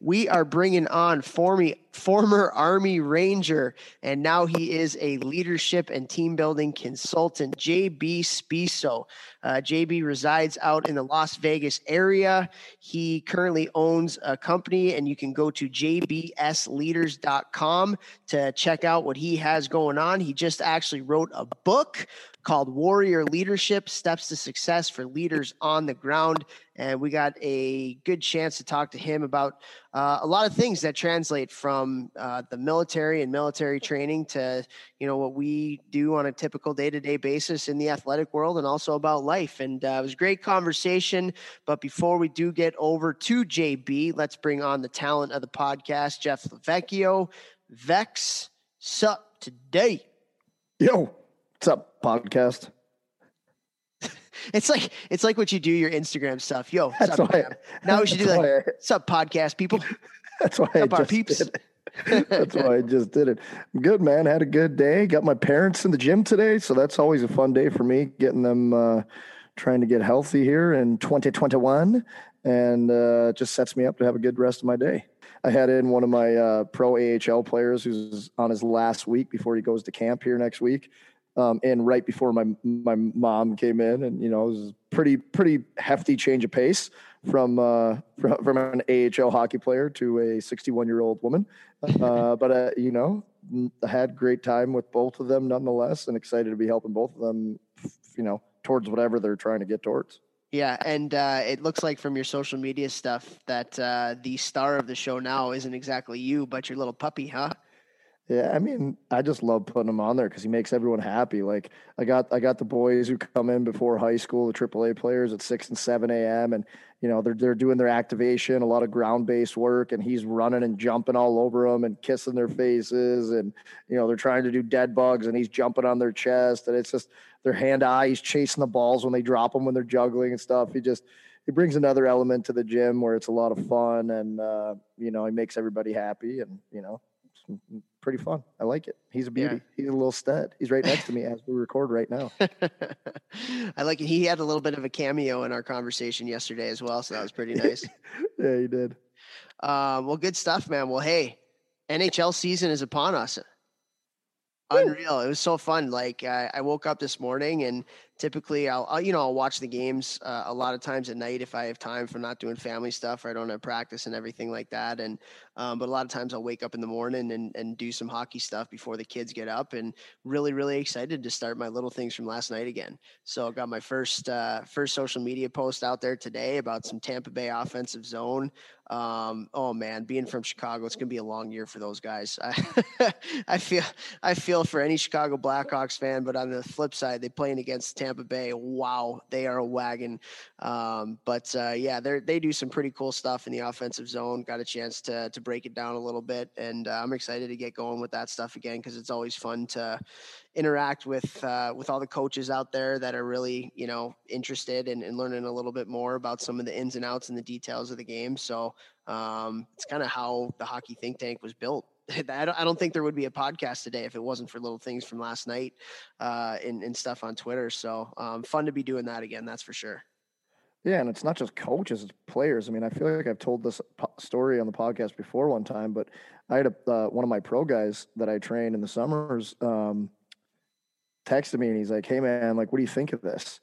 we are bringing on former, former Army Ranger, and now he is a leadership and team building consultant, JB Spisso. Uh, JB resides out in the Las Vegas area. He currently owns a company, and you can go to jbsleaders.com to check out what he has going on. He just actually wrote a book called Warrior Leadership Steps to Success for Leaders on the Ground. And we got a good chance to talk to him about uh, a lot of things that translate from uh, the military and military training to, you know, what we do on a typical day to day basis in the athletic world and also about life. And uh, it was a great conversation. But before we do get over to JB, let's bring on the talent of the podcast, Jeff Lavecchio. Vex, sup today? Yo, what's up, podcast? it's like it's like what you do your Instagram stuff. Yo, that's why. I, now we should do like, I, what's up, podcast people? That's why I just peeps. Did it. that's why I just did it. I'm good, man. Had a good day. Got my parents in the gym today, so that's always a fun day for me. Getting them uh, trying to get healthy here in 2021, and uh, just sets me up to have a good rest of my day. I had in one of my uh, pro AHL players who's on his last week before he goes to camp here next week um, and right before my my mom came in, and you know it was pretty pretty hefty change of pace from uh, from, from an AHL hockey player to a 61 year old woman. Uh, but uh, you know, I had great time with both of them nonetheless, and excited to be helping both of them. You know, towards whatever they're trying to get towards. Yeah, and uh, it looks like from your social media stuff that uh, the star of the show now isn't exactly you, but your little puppy, huh? Yeah, I mean, I just love putting him on there because he makes everyone happy. Like I got, I got the boys who come in before high school, the AAA players at six and seven a.m. and you know they're they're doing their activation, a lot of ground based work, and he's running and jumping all over them and kissing their faces, and you know they're trying to do dead bugs, and he's jumping on their chest, and it's just their hand eye. He's chasing the balls when they drop them when they're juggling and stuff. He just he brings another element to the gym where it's a lot of fun, and uh, you know he makes everybody happy, and you know pretty fun. I like it. He's a beauty. Yeah. He's a little stud. He's right next to me as we record right now. I like it. He had a little bit of a cameo in our conversation yesterday as well, so that was pretty nice. yeah, he did. Um, well, good stuff, man. Well, hey, NHL season is upon us. Unreal. It was so fun. Like I, I woke up this morning and typically I'll, I'll, you know I'll watch the games uh, a lot of times at night if I have time for not doing family stuff or I don't have practice and everything like that and um, but a lot of times I'll wake up in the morning and, and do some hockey stuff before the kids get up and really really excited to start my little things from last night again. So I got my first uh, first social media post out there today about some Tampa Bay offensive zone um, oh man being from Chicago it's gonna be a long year for those guys I, I feel I feel for any Chicago Blackhawks fan but on the flip side they playing against Tampa Bay. Wow, they are a wagon. Um, but uh, yeah, they they do some pretty cool stuff in the offensive zone. Got a chance to to break it down a little bit, and uh, I'm excited to get going with that stuff again because it's always fun to interact with uh, with all the coaches out there that are really you know interested in, in learning a little bit more about some of the ins and outs and the details of the game. So um, it's kind of how the hockey think tank was built. I don't think there would be a podcast today if it wasn't for little things from last night uh, and, and stuff on Twitter. So um, fun to be doing that again. That's for sure. Yeah, and it's not just coaches; it's players. I mean, I feel like I've told this story on the podcast before one time, but I had a, uh, one of my pro guys that I train in the summers um, texted me, and he's like, "Hey, man, like, what do you think of this?"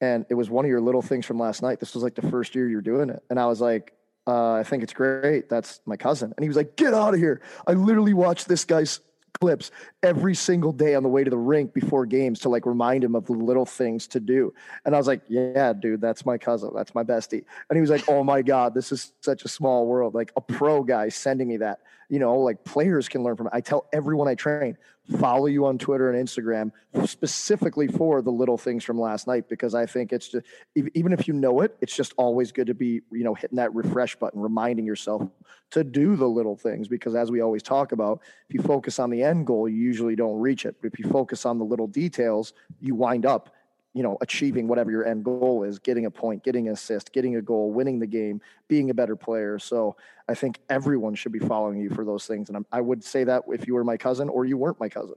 And it was one of your little things from last night. This was like the first year you're doing it, and I was like, uh, I think it's great. That's my cousin. And he was like, get out of here. I literally watch this guy's clips every single day on the way to the rink before games to like remind him of the little things to do. And I was like, yeah, dude, that's my cousin. That's my bestie. And he was like, oh my God, this is such a small world. Like a pro guy sending me that. you know, like players can learn from it. I tell everyone I train, follow you on Twitter and Instagram specifically for the little things from last night because I think it's just even if you know it, it's just always good to be, you know, hitting that refresh button, reminding yourself to do the little things because as we always talk about, if you focus on the end goal, you usually don't reach it. But if you focus on the little details, you wind up you know, achieving whatever your end goal is, getting a point, getting an assist, getting a goal, winning the game, being a better player. So I think everyone should be following you for those things. And I'm, i would say that if you were my cousin or you weren't my cousin.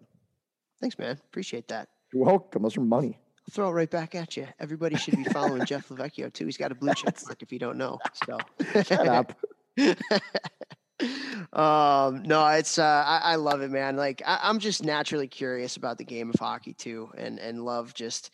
Thanks, man. Appreciate that. You're welcome. Those are money. I'll throw it right back at you. Everybody should be following Jeff Lavecchio too. He's got a blue chip mark if you don't know. So shut up. um no it's uh I, I, love it man like I, i'm just naturally curious about the game of hockey too and and love just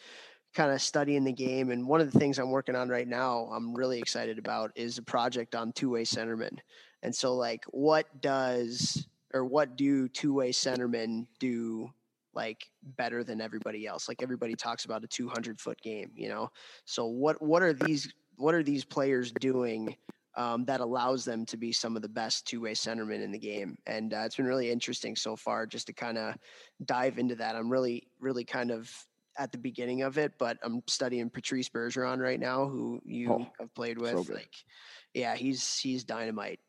kind of studying the game. And one of the things I'm working on right now, I'm really excited about, is a project on two way centermen. And so, like, what does or what do two way centermen do like better than everybody else? Like everybody talks about a 200 foot game, you know. So what what are these what are these players doing um, that allows them to be some of the best two way centermen in the game? And uh, it's been really interesting so far just to kind of dive into that. I'm really really kind of at the beginning of it, but I'm studying Patrice Bergeron right now, who you oh, have played with. So like, yeah, he's he's dynamite.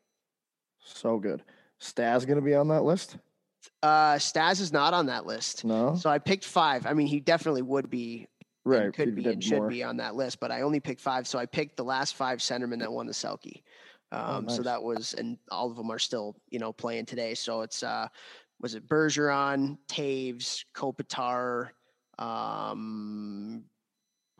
So good. Stas going to be on that list? Uh, Stas is not on that list. No. So I picked five. I mean, he definitely would be. Right. Could be and should more. be on that list, but I only picked five. So I picked the last five centermen that won the Selke. Oh, um, oh, nice. So that was, and all of them are still, you know, playing today. So it's, uh, was it Bergeron, Toews, Kopitar, um,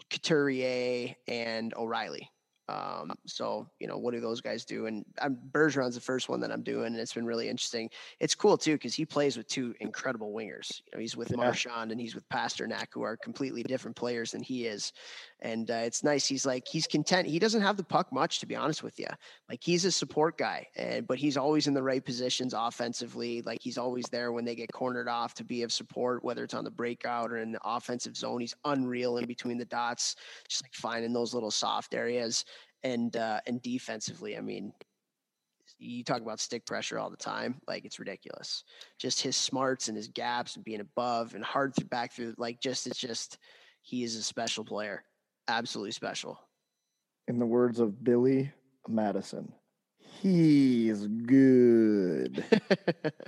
Couturier, and O'Reilly. Um, so you know, what do those guys do? And I'm, Bergeron's the first one that I'm doing, and it's been really interesting. It's cool too because he plays with two incredible wingers. You know, he's with yeah. Marchand and he's with Pastrnak, who are completely different players than he is. And uh, it's nice. He's like he's content. He doesn't have the puck much, to be honest with you. Like he's a support guy, and but he's always in the right positions offensively. Like he's always there when they get cornered off to be of support, whether it's on the breakout or in the offensive zone. He's unreal in between the dots, just like finding those little soft areas and uh, and defensively, I mean, you talk about stick pressure all the time. Like it's ridiculous. Just his smarts and his gaps and being above and hard through back through. Like just it's just he is a special player, absolutely special. In the words of Billy Madison, he's good.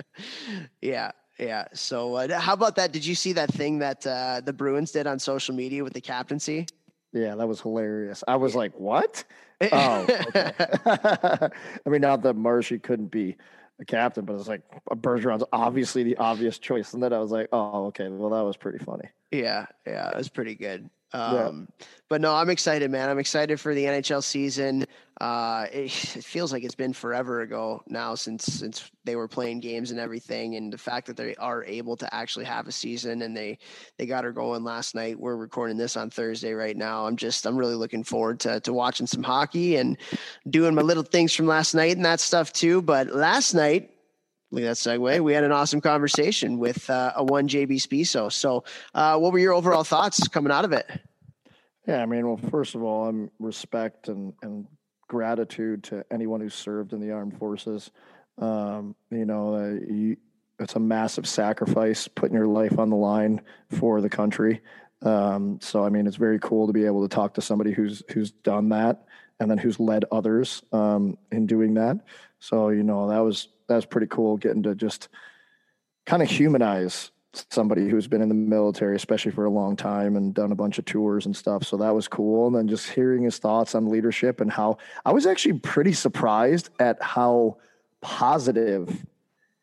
yeah. Yeah. So, uh, how about that? Did you see that thing that uh, the Bruins did on social media with the captaincy? Yeah, that was hilarious. I was like, "What?" Oh, okay. I mean, not that Marshy couldn't be a captain, but it's like Bergeron's obviously the obvious choice, and then I was like, "Oh, okay, well, that was pretty funny." Yeah, yeah, it was pretty good. Um, yeah. But no, I'm excited, man. I'm excited for the NHL season. Uh, it, it, feels like it's been forever ago now since since they were playing games and everything, and the fact that they are able to actually have a season and they they got her going last night. We're recording this on Thursday right now. I'm just I'm really looking forward to to watching some hockey and doing my little things from last night and that stuff too. But last night Look at that segue. We had an awesome conversation with uh, a one JB Spisso. So, uh, what were your overall thoughts coming out of it? Yeah, I mean, well, first of all, I'm respect and and gratitude to anyone who served in the armed forces. Um, you know, uh, you, it's a massive sacrifice putting your life on the line for the country. Um, so, I mean, it's very cool to be able to talk to somebody who's who's done that and then who's led others um, in doing that. So, you know, that was that was pretty cool getting to just kind of humanize somebody who's been in the military, especially for a long time and done a bunch of tours and stuff. So that was cool. And then just hearing his thoughts on leadership and how I was actually pretty surprised at how positive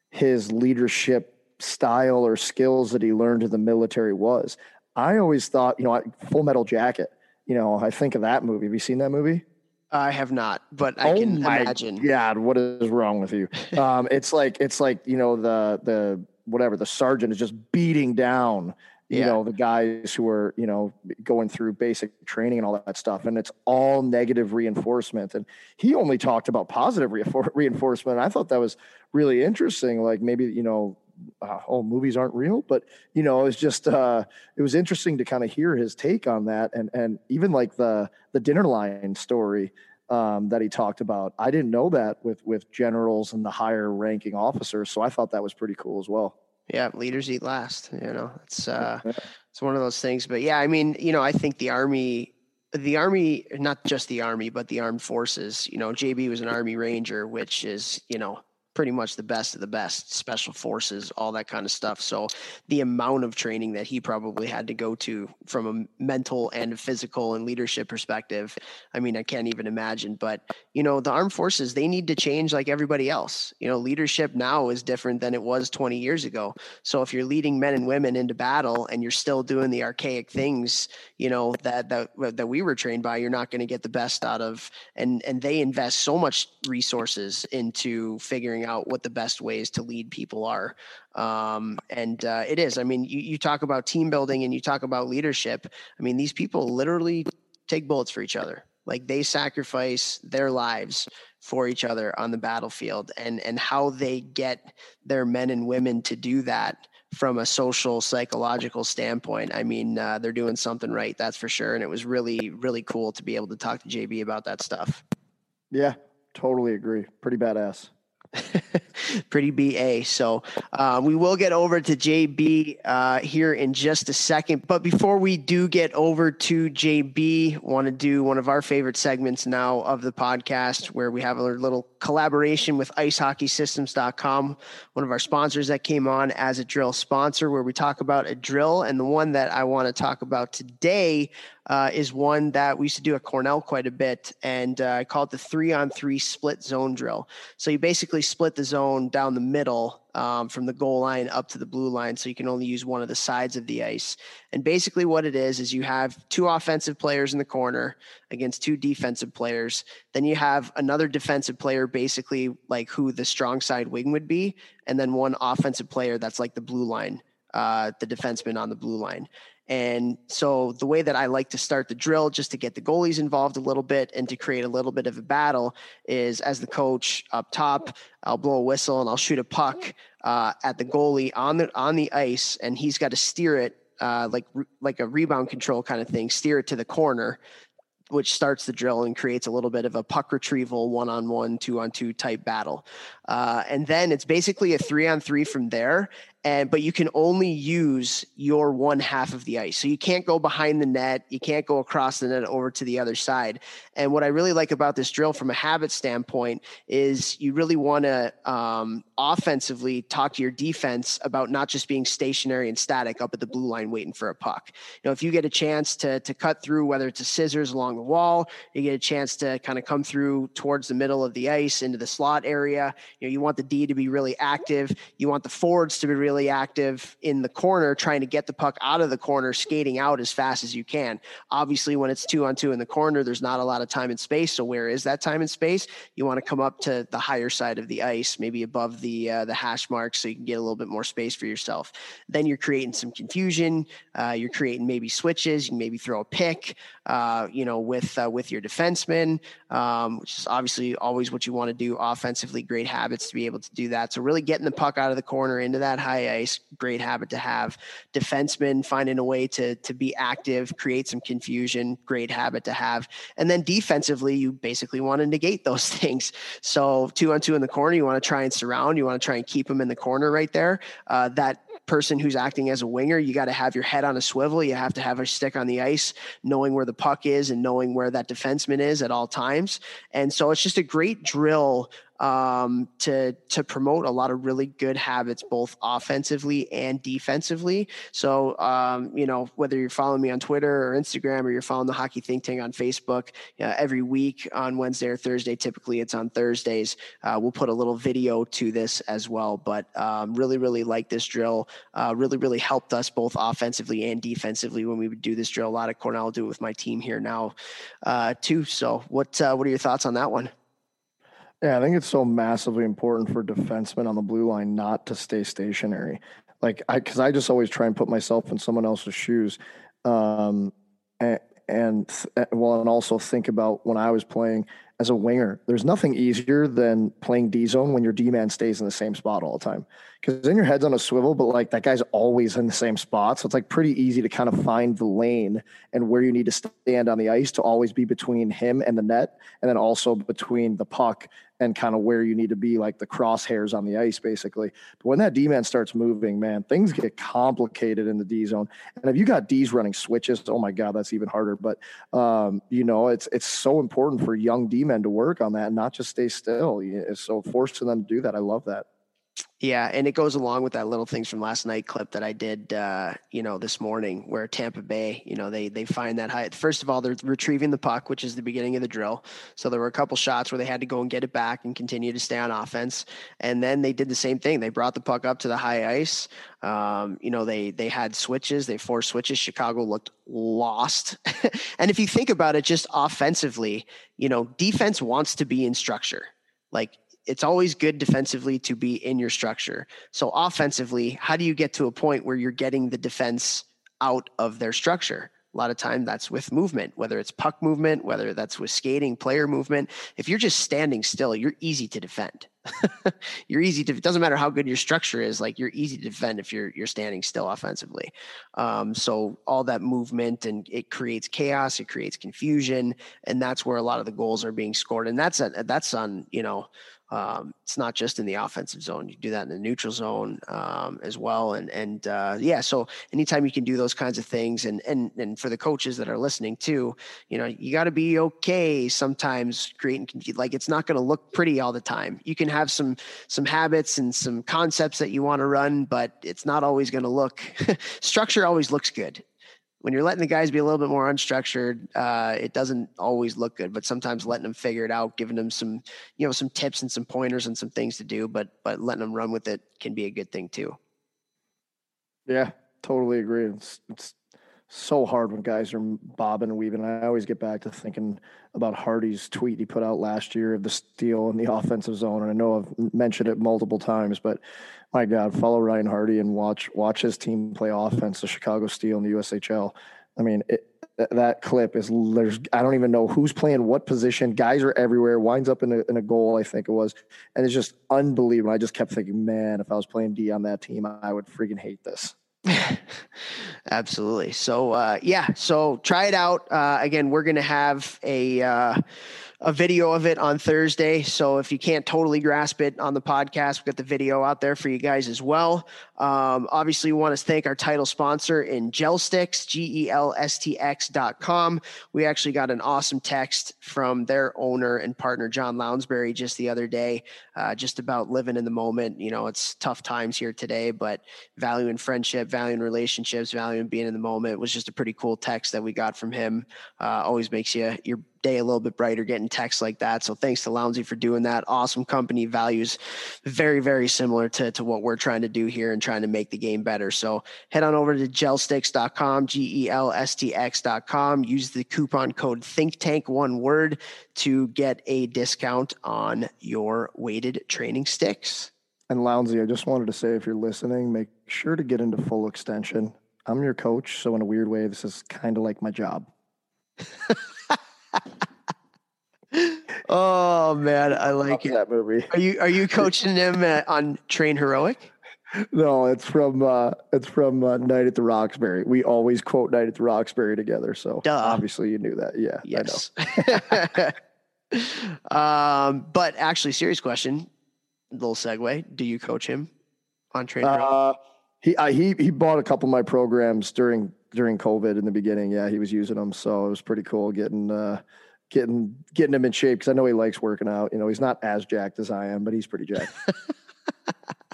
his leadership style or skills that he learned in the military was. I always thought, you know, Full Metal Jacket, you know, I think of that movie. Have you seen that movie? I have not, but I oh can imagine. God, what is wrong with you? um, it's like it's like you know the the whatever the sergeant is just beating down you yeah. know the guys who are you know going through basic training and all that stuff and it's all negative reinforcement and he only talked about positive reinforcement i thought that was really interesting like maybe you know uh, oh movies aren't real but you know it's just uh it was interesting to kind of hear his take on that and and even like the the dinner line story um, that he talked about. I didn't know that with with generals and the higher ranking officers, so I thought that was pretty cool as well. Yeah, leaders eat last. You know, it's uh, it's one of those things. But yeah, I mean, you know, I think the army, the army, not just the army, but the armed forces. You know, JB was an army ranger, which is you know pretty much the best of the best, special forces, all that kind of stuff. So the amount of training that he probably had to go to from a mental and physical and leadership perspective, I mean, I can't even imagine. But, you know, the armed forces, they need to change like everybody else. You know, leadership now is different than it was 20 years ago. So if you're leading men and women into battle and you're still doing the archaic things, you know, that that that we were trained by, you're not going to get the best out of and and they invest so much resources into figuring out what the best ways to lead people are. Um, and uh, it is. I mean, you, you talk about team building and you talk about leadership. I mean, these people literally take bullets for each other. Like they sacrifice their lives for each other on the battlefield, and and how they get their men and women to do that from a social psychological standpoint i mean uh, they're doing something right that's for sure and it was really really cool to be able to talk to jb about that stuff yeah totally agree pretty badass pretty BA. So uh, we will get over to JB uh, here in just a second. But before we do get over to JB, want to do one of our favorite segments now of the podcast where we have a little collaboration with icehockeysystems.com, one of our sponsors that came on as a drill sponsor, where we talk about a drill. And the one that I want to talk about today uh, is one that we used to do at Cornell quite a bit, and uh, I call it the three on three split zone drill. So you basically split the zone down the middle um, from the goal line up to the blue line. So you can only use one of the sides of the ice. And basically, what it is, is you have two offensive players in the corner against two defensive players. Then you have another defensive player, basically like who the strong side wing would be. And then one offensive player that's like the blue line, uh, the defenseman on the blue line. And so the way that I like to start the drill, just to get the goalies involved a little bit and to create a little bit of a battle, is as the coach up top, I'll blow a whistle and I'll shoot a puck uh, at the goalie on the on the ice, and he's got to steer it uh, like like a rebound control kind of thing, steer it to the corner, which starts the drill and creates a little bit of a puck retrieval, one on one, two on two type battle. Uh, and then it's basically a three on three from there and but you can only use your one half of the ice. So you can't go behind the net. You can't go across the net over to the other side. And what i really like about this drill from a habit standpoint is you really want to um, offensively talk to your defense about not just being stationary and static up at the blue line waiting for a puck. You know if you get a chance to to cut through whether it's a scissors along the wall you get a chance to kind of come through towards the middle of the ice into the slot area. You know you want the d to be really active. You want the forwards to be really really active in the corner, trying to get the puck out of the corner, skating out as fast as you can. Obviously, when it's two on two in the corner, there's not a lot of time and space. So where is that time and space? You want to come up to the higher side of the ice, maybe above the uh, the hash mark, so you can get a little bit more space for yourself. Then you're creating some confusion. Uh, you're creating maybe switches. You maybe throw a pick, uh, you know, with uh, with your defenseman, um, which is obviously always what you want to do offensively. Great habits to be able to do that. So really getting the puck out of the corner into that high ice, great habit to have. Defensemen finding a way to to be active, create some confusion, great habit to have. And then defensively, you basically want to negate those things. So two on two in the corner, you want to try and surround. You want to try and keep them in the corner right there. Uh, that person who's acting as a winger, you got to have your head on a swivel. You have to have a stick on the ice, knowing where the puck is and knowing where that defenseman is at all times. And so it's just a great drill um, to to promote a lot of really good habits, both offensively and defensively. So, um, you know, whether you're following me on Twitter or Instagram, or you're following the Hockey Think Tank on Facebook, every week on Wednesday or Thursday, typically it's on Thursdays. Uh, we'll put a little video to this as well. But um, really, really like this drill. Uh, really, really helped us both offensively and defensively when we would do this drill. A lot of Cornell do it with my team here now, uh, too. So, what uh, what are your thoughts on that one? Yeah, I think it's so massively important for defensemen on the blue line not to stay stationary. Like I, because I just always try and put myself in someone else's shoes, um, and, and well, and also think about when I was playing as a winger, there's nothing easier than playing D zone when your D man stays in the same spot all the time. Because then your head's on a swivel, but like that guy's always in the same spot. So it's like pretty easy to kind of find the lane and where you need to stand on the ice to always be between him and the net, and then also between the puck and kind of where you need to be, like the crosshairs on the ice, basically. But when that D man starts moving, man, things get complicated in the D zone. And if you got D's running switches, oh my God, that's even harder. But um, you know, it's it's so important for young D men to work on that and not just stay still. So forcing them to do that, I love that. Yeah, and it goes along with that little things from last night clip that I did, uh, you know, this morning, where Tampa Bay, you know, they they find that high. First of all, they're retrieving the puck, which is the beginning of the drill. So there were a couple shots where they had to go and get it back and continue to stay on offense. And then they did the same thing. They brought the puck up to the high ice. Um, you know, they they had switches. They forced switches. Chicago looked lost. and if you think about it, just offensively, you know, defense wants to be in structure. Like it's always good defensively to be in your structure. So offensively, how do you get to a point where you're getting the defense out of their structure? A lot of time that's with movement, whether it's puck movement, whether that's with skating, player movement. If you're just standing still, you're easy to defend. you're easy to. It doesn't matter how good your structure is. Like you're easy to defend if you're you're standing still offensively. Um, so all that movement and it creates chaos. It creates confusion, and that's where a lot of the goals are being scored. And that's a, that's on you know um, it's not just in the offensive zone. You do that in the neutral zone um, as well. And and uh, yeah, so anytime you can do those kinds of things, and and and for the coaches that are listening too, you know, you got to be okay sometimes creating like it's not going to look pretty all the time. You can have some some habits and some concepts that you want to run, but it's not always going to look. structure always looks good when you're letting the guys be a little bit more unstructured, uh, it doesn't always look good. But sometimes letting them figure it out, giving them some, you know, some tips and some pointers and some things to do, but but letting them run with it can be a good thing too. Yeah, totally agree. It's it's so hard when guys are bobbing and weaving. I always get back to thinking about Hardy's tweet he put out last year of the steal in the offensive zone, and I know I've mentioned it multiple times, but my God, follow Ryan Hardy and watch watch his team play offense, the Chicago Steel in the USHL. I mean, it, that clip is there's I don't even know who's playing what position. Guys are everywhere. Winds up in a, in a goal, I think it was, and it's just unbelievable. I just kept thinking, man, if I was playing D on that team, I would freaking hate this. Absolutely. So uh, yeah, so try it out. Uh, again, we're gonna have a. Uh, a video of it on Thursday. So if you can't totally grasp it on the podcast, we've got the video out there for you guys as well. Um, obviously, we want to thank our title sponsor in GELSTX, G E L S T X.com. We actually got an awesome text from their owner and partner, John Lounsbury, just the other day, uh, just about living in the moment. You know, it's tough times here today, but value in friendship, value in relationships, value in being in the moment was just a pretty cool text that we got from him. Uh, always makes you your day a little bit brighter getting texts like that. So thanks to Lounsy for doing that. Awesome company values, very, very similar to, to what we're trying to do here and trying to make the game better. So head on over to gelstx.com, G E L S T X.com. Use the coupon code Think Tank, one word, to get a discount on your weighted training sticks. And Lounsy, I just wanted to say if you're listening, make sure to get into full extension. I'm your coach, so in a weird way, this is kind of like my job. oh man, I like it. That movie. Are you are you coaching him at, on TrainHeroic? No, it's from uh, it's from uh, Night at the Roxbury. We always quote Night at the Roxbury together, so Duh. obviously you knew that. Yeah, yes. um, but actually, serious question, little segue. Do you coach him on TrainHeroic? Uh, he I, he he bought a couple of my programs during during COVID in the beginning. Yeah, he was using them, so it was pretty cool getting uh, getting getting him in shape because I know he likes working out. You know, he's not as jacked as I am, but he's pretty jacked.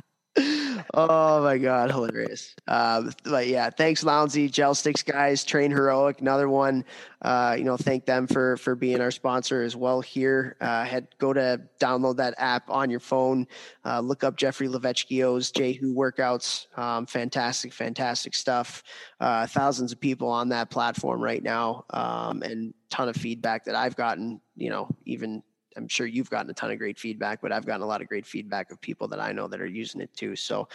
oh my god, hilarious! Um, but yeah, thanks, Lounsy, GELSTX guys, TrainHeroic, another one. Uh, you know, thank them for for being our sponsor as well. Here, uh, head go to download that app on your phone. Uh, look up Jeffrey Lavecchio's Jehu workouts. Um, fantastic, fantastic stuff. Uh, thousands of people on that platform right now, um, and ton of feedback that I've gotten. You know, even I'm sure you've gotten a ton of great feedback, but I've gotten a lot of great feedback of people that I know that are using it too. So,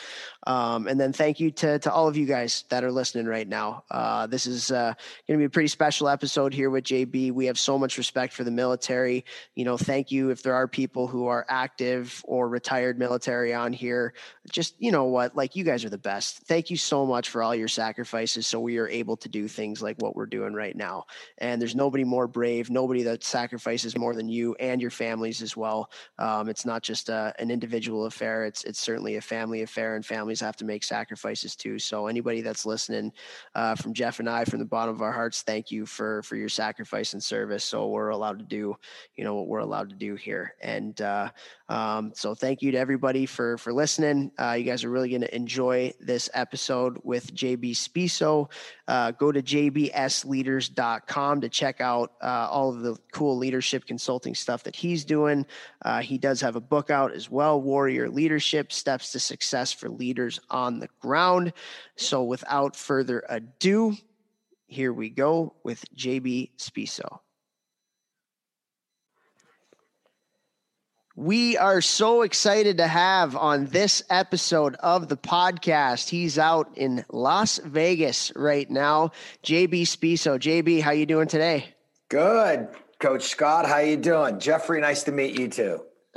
um, and then thank you to, to all of you guys that are listening right now. Uh, this is uh, going to be a pretty special episode here with JB. We have so much respect for the military. You know, thank you if there are people who are active or retired military on here. Just, you know what, like you guys are the best. Thank you so much for all your sacrifices so we are able to do things like what we're doing right now. And there's nobody more brave, nobody that sacrifices more than you and your families as well. Um, it's not just a, uh, an individual affair. It's, it's certainly a family affair and families have to make sacrifices too. So anybody that's listening uh, from Jeff and I, from the bottom of our hearts, thank you for, for your sacrifice and service. So we're allowed to do, you know, what we're allowed to do here. And uh, um, so thank you to everybody for, for listening. Uh, you guys are really going to enjoy this episode with JB Spisso. Uh, go to jbsleaders.com to check out uh, all of the cool leadership consulting stuff that he's doing. Uh, he does have a book out as well Warrior Leadership Steps to Success for Leaders on the Ground. So without further ado, here we go with JB Spisso. We are so excited to have on this episode of the podcast. He's out in Las Vegas right now. JB Spisso. JB, how you doing today? Good. Coach Scott, how you doing? Jeffrey, nice to meet you too.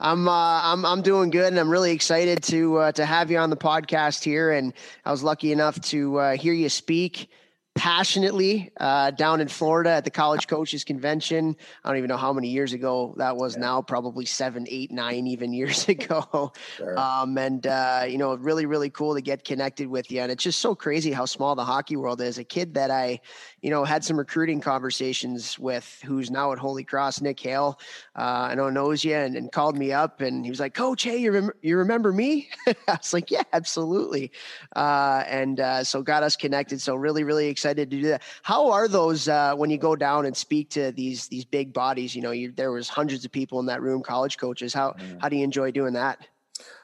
I'm uh, I'm I'm doing good, and I'm really excited to uh, to have you on the podcast here. And I was lucky enough to uh, hear you speak passionately uh, down in Florida at the College Coaches Convention. I don't even know how many years ago that was yeah. now, probably seven, eight, nine even years ago. Sure. Um, and, uh, you know, really, really cool to get connected with you. And it's just so crazy how small the hockey world is. A kid that I, you know, had some recruiting conversations with who's now at Holy Cross, Nick Hale, uh, I know knows you and, and, called me up and he was like, Coach, hey, you remember, you remember me? I was like, yeah, absolutely. Uh, and uh, so got us connected. So really, really excited to do that. How are those uh, when you go down and speak to these these big bodies? You know, you, there was hundreds of people in that room, college coaches. How mm. how do you enjoy doing that?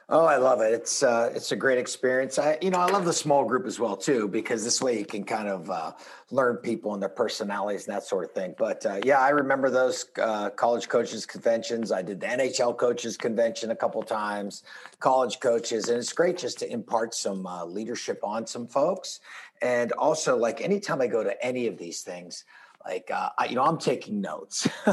Oh, I love it. It's uh, it's a great experience. I you know I love the small group as well too because this way you can kind of uh, learn people and their personalities and that sort of thing. But uh, yeah, I remember those uh, college coaches conventions. I did the NHL coaches convention a couple times, college coaches, and it's great just to impart some uh, leadership on some folks. And also, like anytime I go to any of these things, like uh, I, you know i'm taking notes.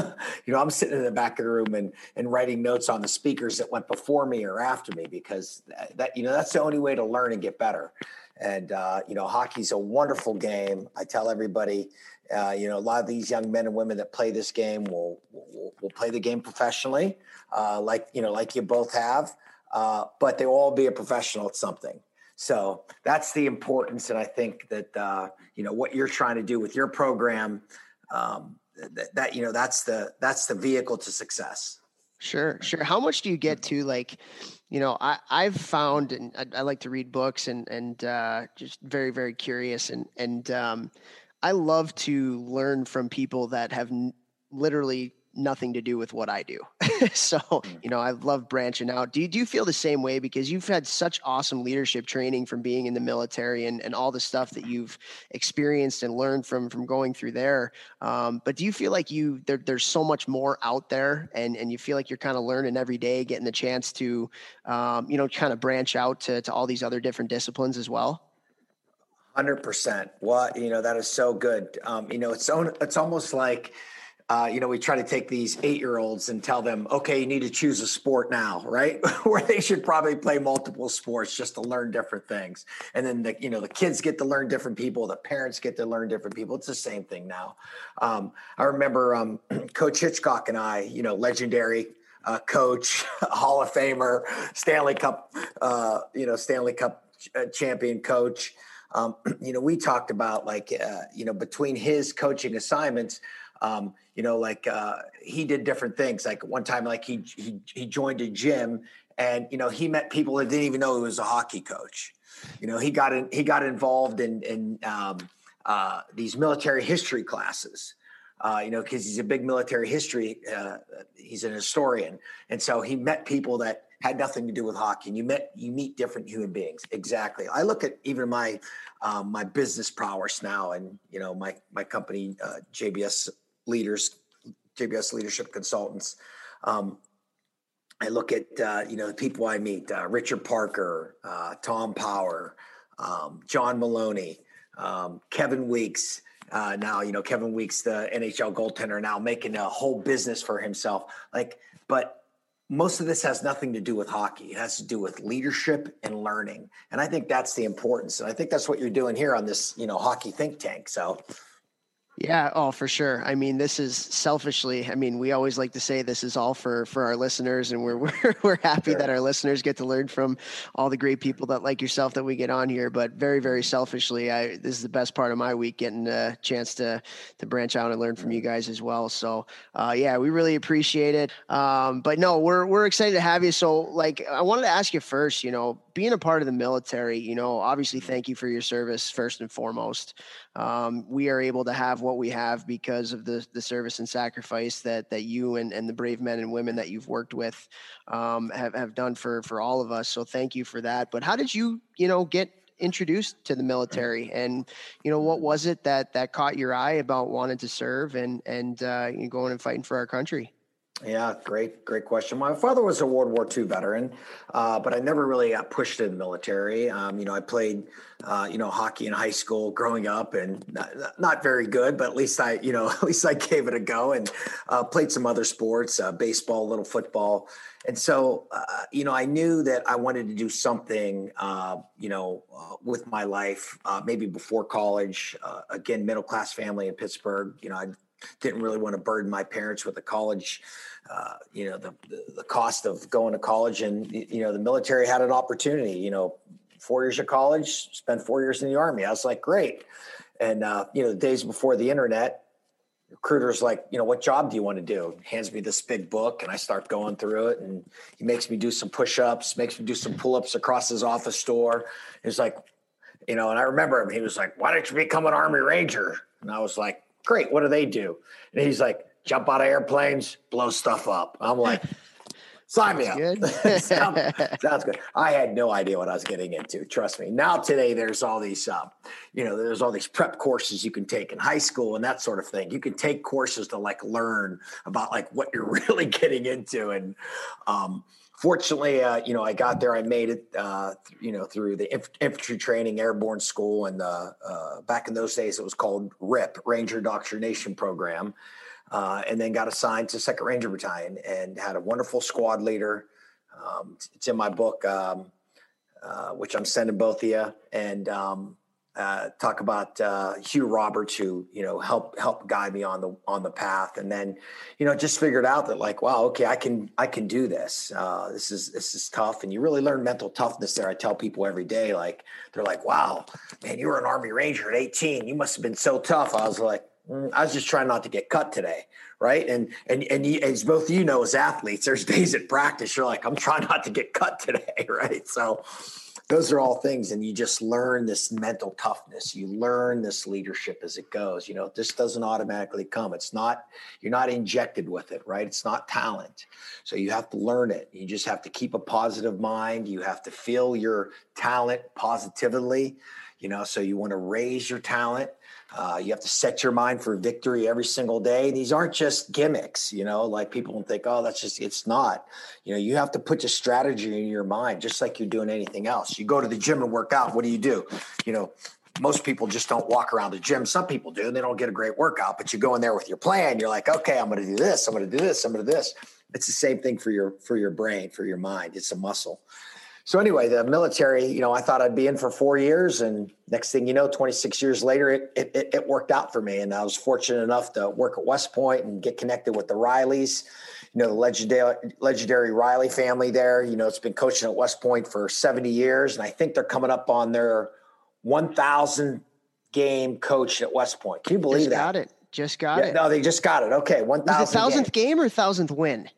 You know i'm sitting in the back of the room and and writing notes on the speakers that went before me or after me because that, that you know that's the only way to learn and get better. And uh, you know hockey's a wonderful game. I tell everybody uh, you know a lot of these young men and women that play this game will will, will play the game professionally uh, like you know like you both have uh, but they will all be a professional at something so that's the importance, and I think that uh, you know what you're trying to do with your program. Um, that, that you know that's the that's the vehicle to success. Sure, sure. How much do you get to like, you know, I I've found and I, I like to read books and and uh, just very very curious and and um, I love to learn from people that have n- literally nothing to do with what I do. so, mm. you know, I love branching out. Do you, do you feel the same way? Because you've had such awesome leadership training from being in the military and, and all the stuff that you've experienced and learned from, from going through there. Um, but do you feel like you, there, there's so much more out there and, and you feel like you're kind of learning every day, getting the chance to, um, you know, kind of branch out to, to all these other different disciplines as well? Hundred percent. What, you know, that is so good. Um, you know, it's, so, it's almost like, uh, you know, we try to take these eight year olds and tell them, okay, you need to choose a sport now, right? Where they should probably play multiple sports just to learn different things. And then the, you know, the kids get to learn different people, the parents get to learn different people. It's the same thing now. Um, I remember um, Coach Hitchcock and I, you know, legendary uh, coach, Hall of Famer, Stanley Cup, uh, you know, Stanley Cup uh, champion coach. Um, you know, we talked about like, uh, you know, between his coaching assignments, um, you know, like uh, he did different things. Like one time, like he, he he joined a gym, and you know, he met people that didn't even know he was a hockey coach. You know, he got in, he got involved in in um, uh, these military history classes. Uh, you know, because he's a big military history. Uh, he's an historian, and so he met people that had nothing to do with hockey. And you met you meet different human beings. Exactly. I look at even my um, my business prowess now, and you know my my company uh, JBS leaders JBS Leadership Consultants. Um, I look at uh, you know the people I meet: uh, Richard Parker, uh, Tom Power, um, John Maloney, um, Kevin Weeks. Uh, now you know Kevin Weeks, the NHL goaltender, now making a whole business for himself. Like, but most of this has nothing to do with hockey. It has to do with leadership and learning, and I think that's the importance. And I think that's what you're doing here on this, you know, hockey think tank. So yeah, oh, for sure. I mean, this is selfishly. I mean, we always like to say this is all for for our listeners, and we're we're, we're happy sure. that our listeners get to learn from all the great people that like yourself that we get on here. But very, very selfishly, I this is the best part of my week, getting a chance to to branch out and learn from you guys as well. So, uh, yeah, we really appreciate it. Um, but no, we're we're excited to have you. So, like, I wanted to ask you first. You know, being a part of the military, you know, obviously, thank you for your service first and foremost. Um, we are able to have what we have because of the the service and sacrifice that that you and, and the brave men and women that you've worked with um, have have done for for all of us. So thank you for that. But how did you you know get introduced to the military and you know what was it that that caught your eye about wanting to serve and and uh, going and fighting for our country yeah, great, great question. My father was a World War II veteran, uh, but I never really got pushed in the military. Um, you know, I played, uh, you know, hockey in high school growing up, and not, not, very good, but at least I, you know, at least I gave it a go and uh, played some other sports, uh, baseball, a little football, and so, uh, you know, I knew that I wanted to do something, uh, you know, with my life, maybe before college. again, middle class family in Pittsburgh. You know, I didn't really want to burden my parents with a college uh, you know the, the, cost of going to college and you know the military had an opportunity you know four years of college spent four years in the army. I was like great. And uh, you know the days before the internet recruiter's like you know what job do you want to do? Hands me this big book and i start going through it and he makes me do some push-ups makes me do some pull-ups across his office door. He's like you know and i remember him. He was like why don't you become an army ranger? And i was like great. What do they do? And he's like jump out of airplanes, blow stuff up. I'm like, sign me up. Good. sounds good. I had no idea what I was getting into. Trust me. Now today, there's all these, uh, you know, there's all these prep courses you can take in high school and that sort of thing. You can take courses to like learn about like what you're really getting into. And um, fortunately, uh, you know, I got there. I made it, uh, you know, through the inf- infantry training, airborne school, and uh, uh, back in those days, it was called RIP, Ranger Indoctrination Program uh, and then got assigned to Second Ranger Battalion and had a wonderful squad leader. Um, it's in my book, um, uh, which I'm sending both of you, and um, uh, talk about uh, Hugh Roberts, who you know help help guide me on the on the path, and then you know just figured out that like wow, okay, I can I can do this. Uh, this is this is tough, and you really learn mental toughness there. I tell people every day, like they're like, wow, man, you were an Army Ranger at 18, you must have been so tough. I was like Mm, I was just trying not to get cut today, right? And and and you, as both you know, as athletes, there's days at practice you're like, I'm trying not to get cut today, right? So those are all things, and you just learn this mental toughness. You learn this leadership as it goes. You know, this doesn't automatically come. It's not you're not injected with it, right? It's not talent, so you have to learn it. You just have to keep a positive mind. You have to feel your talent positively. You know, so you want to raise your talent uh, you have to set your mind for victory every single day. These aren't just gimmicks, you know, like people will think, oh, that's just, it's not. You know, you have to put your strategy in your mind, just like you're doing anything else. You go to the gym and work out. What do you do? You know, most people just don't walk around the gym. Some people do, and they don't get a great workout, but you go in there with your plan. You're like, okay, I'm going to do this. I'm going to do this. I'm going to do this. It's the same thing for your, for your brain, for your mind. It's a muscle so anyway, the military, you know, I thought I'd be in for four years, and next thing you know, 26 years later, it it, it worked out for me, and I was fortunate enough to work at West Point and get connected with the Rileys, you know, the legendary legendary Riley family there. You know, it's been coaching at West Point for 70 years, and I think they're coming up on their 1,000 game coach at West Point. Can you believe just that? Got it. Just got yeah, it. No, they just got it. Okay, 1,000. Thousandth game or thousandth win?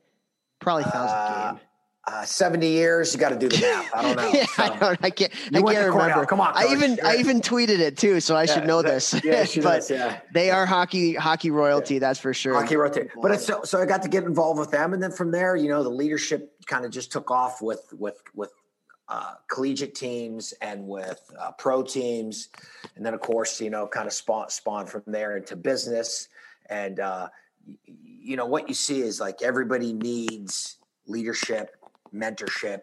Probably thousandth uh, game uh, 70 years, you got to do the math. I don't know. yeah, so, I, don't, I can't, I can't remember. Come on. Coach. I even, I even tweeted it too. So I yeah, should know that, this, yeah, but yeah. they are hockey, hockey royalty. That's for sure. Hockey royalty. But it's so, so I got to get involved with them. And then from there, you know, the leadership kind of just took off with, with, with, uh, collegiate teams and with uh, pro teams, and then of course you know kind of spawn spawn from there into business and uh, you know, what you see is like everybody needs leadership, mentorship,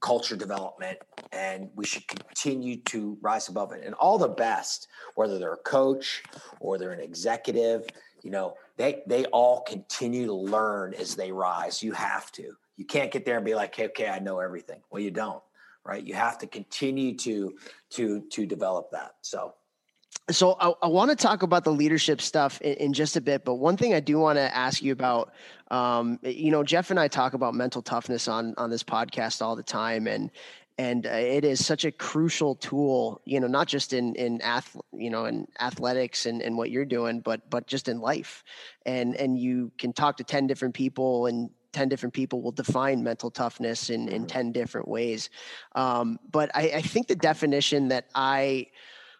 culture development, and we should continue to rise above it. And all the best, whether they're a coach or they're an executive, you know, they they all continue to learn as they rise. You have to. You can't get there and be like, hey, okay, I know everything. Well, you don't, right? You have to continue to to to develop that. So so I, I want to talk about the leadership stuff in, in, just a bit, but one thing I do want to ask you about, um, you know, Jeff and I talk about mental toughness on on this podcast all the time, and and uh, it is such a crucial tool, you know, not just in in ath, you know, in athletics and, and what you're doing, but but just in life, and and you can talk to ten different people and 10 different people will define mental toughness in, in mm-hmm. 10 different ways. Um, but I, I, think the definition that I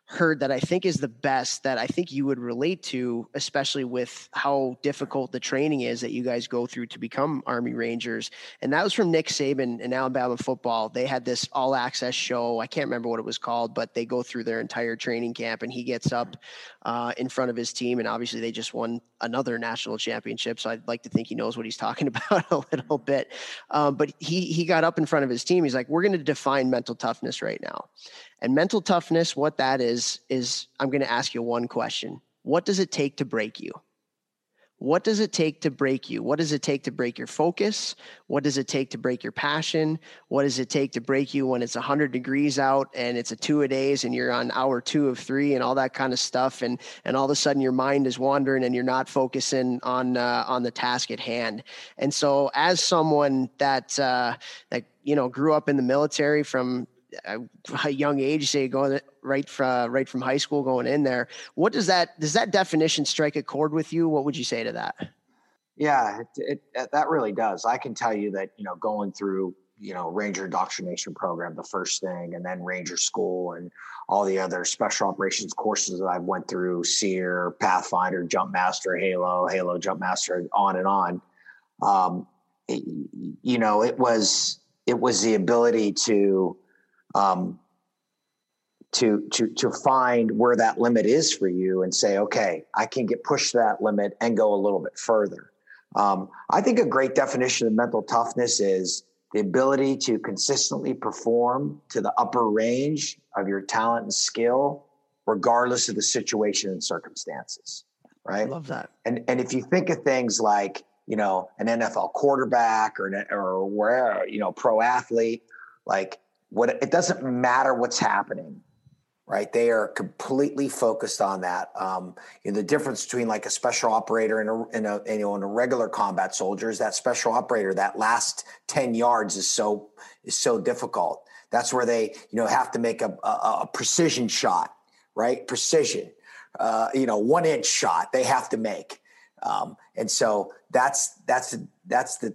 heard that I think is the best that I think you would relate to, especially with how difficult the training is that you guys go through to become Army Rangers. And that was from Nick Saban in Alabama football. They had this all access show. I can't remember what it was called, but they go through their entire training camp and he gets up uh, in front of his team. And obviously, they just won another national championship. So I'd like to think he knows what he's talking about a little bit. Um, but he, he got up in front of his team. He's like, We're going to define mental toughness right now. And mental toughness, what that is, is I'm going to ask you one question What does it take to break you? What does it take to break you? What does it take to break your focus? What does it take to break your passion? What does it take to break you when it's 100 degrees out and it's a two a days and you're on hour two of three and all that kind of stuff and and all of a sudden your mind is wandering and you're not focusing on uh, on the task at hand. And so as someone that uh, that you know grew up in the military from a young age, say going right from right from high school going in there. What does that does that definition strike a chord with you? What would you say to that? Yeah, it, it, that really does. I can tell you that you know going through you know Ranger indoctrination program the first thing, and then Ranger school and all the other special operations courses that I went through, SERE, Pathfinder, Jump Master, Halo, Halo Jump Master, on and on. Um, it, you know, it was it was the ability to um, to to to find where that limit is for you and say, okay, I can get push that limit and go a little bit further. Um, I think a great definition of mental toughness is the ability to consistently perform to the upper range of your talent and skill, regardless of the situation and circumstances. Right. I love that. And and if you think of things like you know an NFL quarterback or an, or where you know pro athlete, like what it doesn't matter what's happening right? They are completely focused on that. Um, you know, the difference between like a special operator and a, and a, you know, and a regular combat soldier is that special operator that last 10 yards is so is so difficult. That's where they you know have to make a, a, a precision shot right? Precision uh, you know one inch shot they have to make. Um, and so that's that's that's the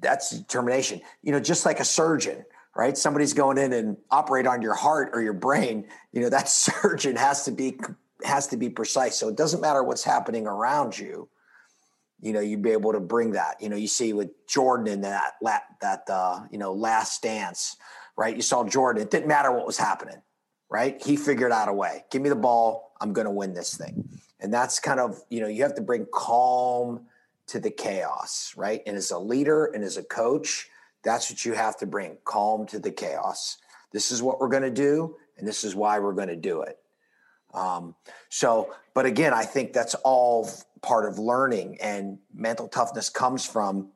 that's determination. You know just like a surgeon right? Somebody's going in and operate on your heart or your brain. You know that surgeon has to be has to be precise. So it doesn't matter what's happening around you. You know, you'd be able to bring that. You know, you see with Jordan in that that uh, you know last dance, right? You saw Jordan. It didn't matter what was happening, right? He figured out a way. Give me the ball. I'm going to win this thing. And that's kind of you know you have to bring calm to the chaos, right? And as a leader and as a coach, that's what you have to bring calm to the chaos. This is what we're going to do, and this is why we're going to do it. Um, so, but again, I think that's all part of learning, and mental toughness comes from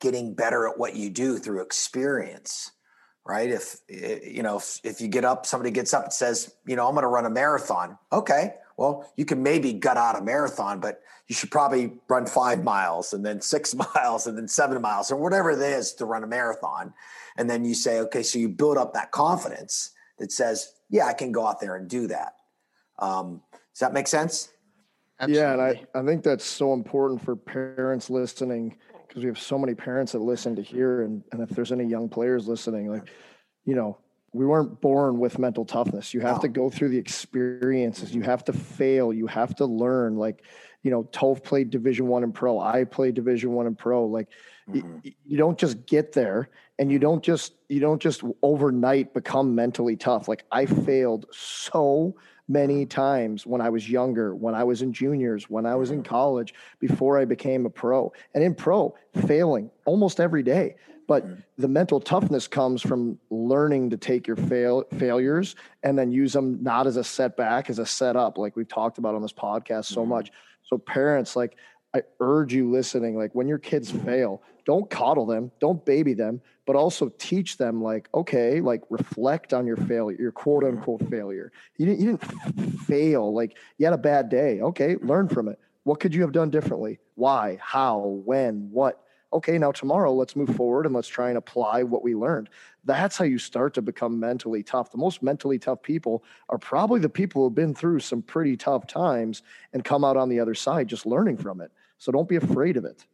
getting better at what you do through experience right if you know if, if you get up somebody gets up and says you know i'm going to run a marathon okay well, you can maybe gut out a marathon, but you should probably run five miles and then six miles and then seven miles or whatever it is to run a marathon. And then you say, okay, so you build up that confidence that says, yeah, I can go out there and do that. Um, does that make sense? Absolutely. Yeah, and I, I think that's so important for parents listening because we have so many parents that listen to hear and, and if there's any young players listening, like, you know, we weren't born with mental toughness. You have no. to go through the experiences. You have to fail. You have to learn. Like, you know, Toph played Division One and Pro. I played Division One and Pro. Like, mm-hmm. you, you don't just get there, and you don't just you don't just overnight become mentally tough. Like, I failed so many times when I was younger, when I was in juniors, when I was in mm-hmm. college, before I became a pro. And in pro, failing almost every day. But mm-hmm. the mental toughness comes from learning to take your fail, failures and then use them not as a setback, as a setup, like we've talked about on this podcast so mm-hmm. much. So, parents, like, I urge you listening, like when your kids fail, don't coddle them, don't baby them, but also teach them, like, okay, like reflect on your failure, your quote unquote failure. You didn't, you didn't fail, like you had a bad day. Okay, learn from it. What could you have done differently? Why? How? When? What? Okay, now tomorrow let's move forward and let's try and apply what we learned. That's how you start to become mentally tough. The most mentally tough people are probably the people who've been through some pretty tough times and come out on the other side just learning from it. So don't be afraid of it.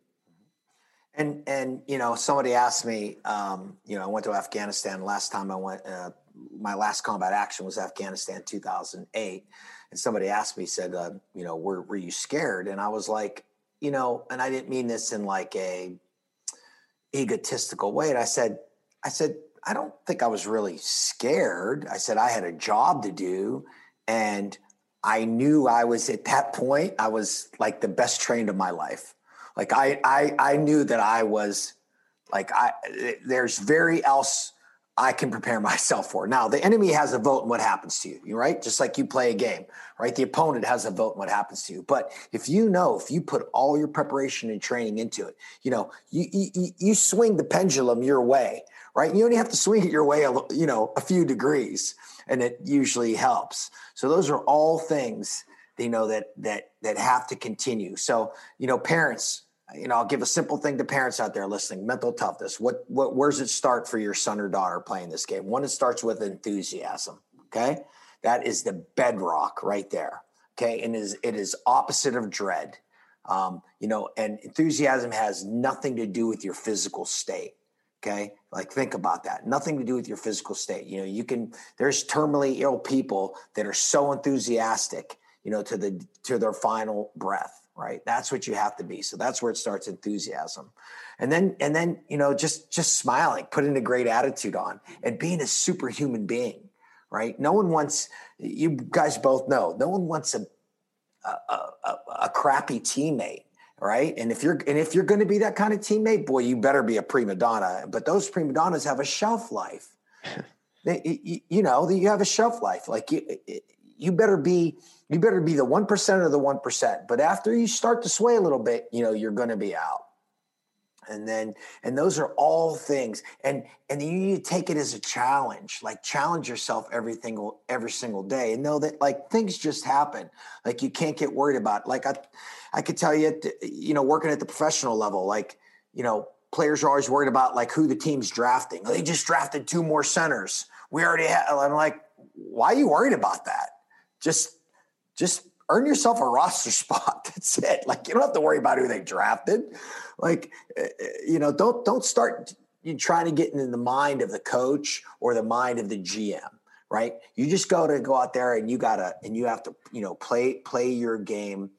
And and you know, somebody asked me, um, you know, I went to Afghanistan last time I went. Uh, my last combat action was Afghanistan 2008, and somebody asked me, said, uh, you know, were were you scared? And I was like, you know, and I didn't mean this in like a egotistical way. And I said, I said, I don't think I was really scared. I said I had a job to do, and I knew I was at that point. I was like the best trained of my life. Like I, I, I knew that I was like I. There's very else I can prepare myself for. Now the enemy has a vote in what happens to you. Right, just like you play a game, right? The opponent has a vote in what happens to you. But if you know, if you put all your preparation and training into it, you know, you you, you swing the pendulum your way, right? You only have to swing it your way, you know, a few degrees, and it usually helps. So those are all things you know that that that have to continue. So you know, parents you know, I'll give a simple thing to parents out there listening: mental toughness. What, what, where's it start for your son or daughter playing this game? One, it starts with enthusiasm. Okay, that is the bedrock right there. Okay, and it is it is opposite of dread. Um, you know, and enthusiasm has nothing to do with your physical state. Okay, like think about that. Nothing to do with your physical state. You know, you can. There's terminally ill people that are so enthusiastic. You know, to the to their final breath right? That's what you have to be. So that's where it starts enthusiasm. And then and then you know just just smiling putting a great attitude on and being a superhuman being right? No one wants you guys both know no one wants a a, a, a crappy teammate right? And if you're and if you're going to be that kind of teammate boy you better be a prima donna. But those prima donnas have a shelf life. They, you, you know you have a shelf life. Like you you better be you better be the 1% or the 1%. But after you start to sway a little bit, you know, you're going to be out. And then, and those are all things. And, and you need to take it as a challenge, like challenge yourself every single, every single day and know that like things just happen. Like you can't get worried about, it. like I, I could tell you, you know, working at the professional level, like, you know, players are always worried about like who the team's drafting. They just drafted two more centers. We already have, I'm like, why are you worried about that? Just just earn yourself a roster spot. That's it. Like you don't have to worry about who they drafted. Like eh, eh, you know, don't don't start you trying to get into the mind of the coach or the mind of the GM. Right? You just go to go out there and you gotta and you have to you know play play your game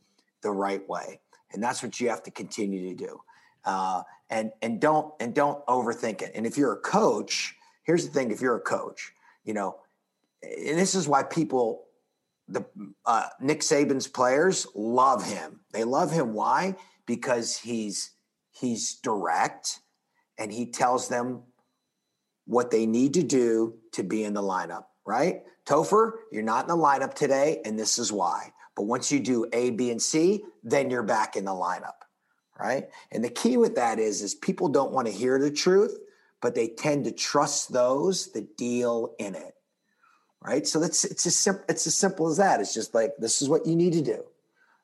the right way, and that's what you have to continue to do. Uh, and and don't and don't overthink it. And if you're a coach, here's the thing: if you're a coach, you know, and this is why people the uh, Nick Saban's players love him. They love him. Why? Because he's he's direct and he tells them what they need to do to be in the lineup. Right, Topher, you're not in the lineup today, and this is why. But once you do A, B, and C, then you're back in the lineup. Right, and the key with that is is people don't want to hear the truth, but they tend to trust those that deal in it right? So that's it's as simple it's as simple as that. It's just like this is what you need to do.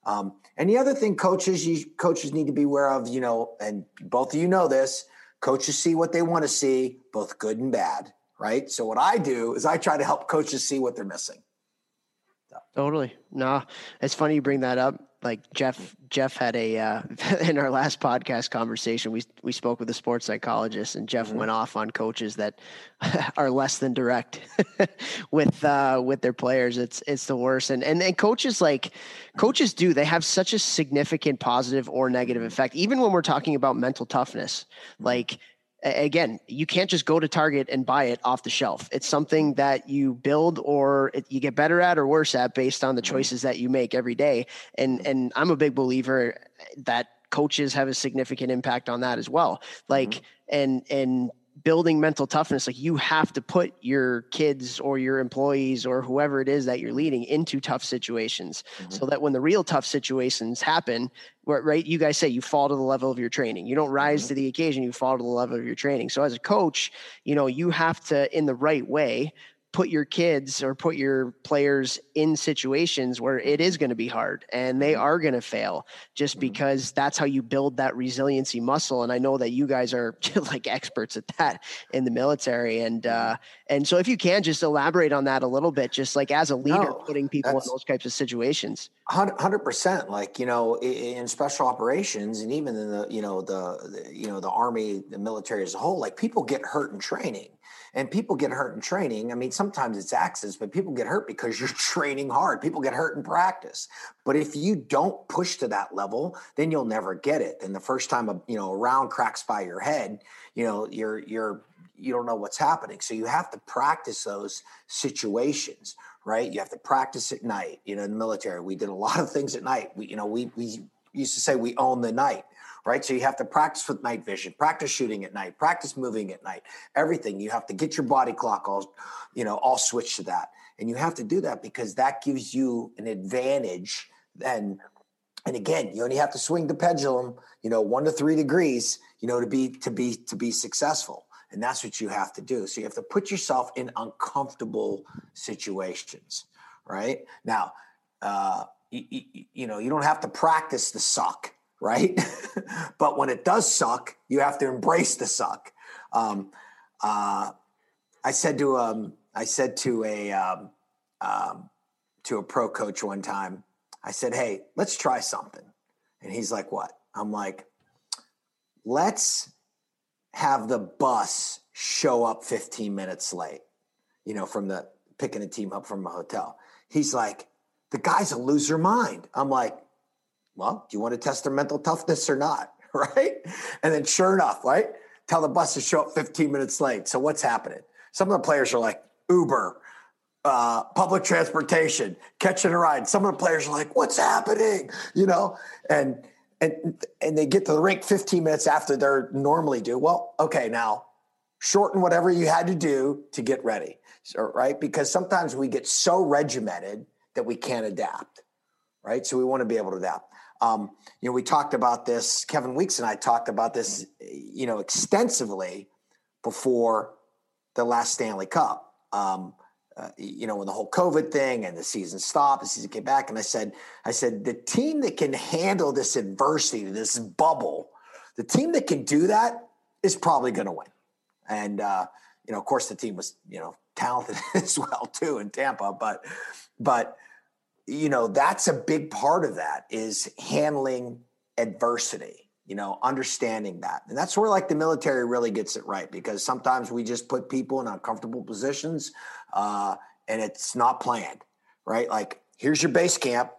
Um, and the other thing, coaches, you coaches need to be aware of, you know, and both of you know this. Coaches see what they want to see, both good and bad, right? So what I do is I try to help coaches see what they're missing. So. Totally. No, it's funny you bring that up. Like Jeff, Jeff had a uh, in our last podcast conversation. We we spoke with a sports psychologist, and Jeff mm-hmm. went off on coaches that are less than direct with uh, with their players. It's it's the worst. And and and coaches like coaches do. They have such a significant positive or negative effect. Even when we're talking about mental toughness, mm-hmm. like again, you can't just go to Target and buy it off the shelf. It's something that you build or it, you get better at or worse at based on the mm-hmm. choices that you make every day. And mm-hmm. and I'm a big believer that coaches have a significant impact on that as well. Like mm-hmm. and and building mental toughness like you have to put your kids or your employees or whoever it is that you're leading into tough situations mm-hmm. so that when the real tough situations happen right you guys say you fall to the level of your training you don't rise mm-hmm. to the occasion you fall to the level of your training so as a coach you know you have to in the right way put your kids or put your players in situations where it is going to be hard and they mm-hmm. are going to fail just mm-hmm. because that's how you build that resiliency muscle and i know that you guys are like experts at that in the military and mm-hmm. uh and so if you can just elaborate on that a little bit just like as a leader no, putting people in those types of situations 100% like you know in special operations and even in the you know the, the you know the army the military as a whole like people get hurt in training and people get hurt in training. I mean, sometimes it's accidents, but people get hurt because you're training hard. People get hurt in practice. But if you don't push to that level, then you'll never get it. And the first time a you know a round cracks by your head, you know you're you're you don't know what's happening. So you have to practice those situations, right? You have to practice at night. You know, in the military, we did a lot of things at night. We, you know, we we used to say we own the night right? So you have to practice with night vision, practice shooting at night, practice moving at night, everything. You have to get your body clock all, you know, all switched to that. And you have to do that because that gives you an advantage then and again you only have to swing the pendulum you know one to three degrees you know to be to be to be successful and that's what you have to do so you have to put yourself in uncomfortable situations right now uh, you, you know you don't have to practice the suck right? but when it does suck, you have to embrace the suck. Um, uh, I said to um, I said to a um, um, to a pro coach one time, I said, "Hey, let's try something," and he's like, "What?" I'm like, "Let's have the bus show up 15 minutes late, you know, from the picking a team up from a hotel." He's like, "The guy's a loser mind." I'm like, well, do you want to test their mental toughness or not? Right. And then sure enough, right? Tell the bus to show up 15 minutes late. So what's happening? Some of the players are like Uber, uh, public transportation, catching a ride. Some of the players are like, what's happening? You know, and and and they get to the rink 15 minutes after they're normally due. Well, okay, now shorten whatever you had to do to get ready. Right? Because sometimes we get so regimented that we can't adapt. Right. So we want to be able to adapt. Um, you know, we talked about this. Kevin Weekes and I talked about this, you know, extensively before the last Stanley Cup. Um, uh, you know, when the whole COVID thing and the season stopped, the season came back, and I said, I said, the team that can handle this adversity, this bubble, the team that can do that is probably going to win. And uh, you know, of course, the team was you know talented as well too in Tampa, but but you know that's a big part of that is handling adversity you know understanding that. And that's where like the military really gets it right because sometimes we just put people in uncomfortable positions uh, and it's not planned right? Like here's your base camp.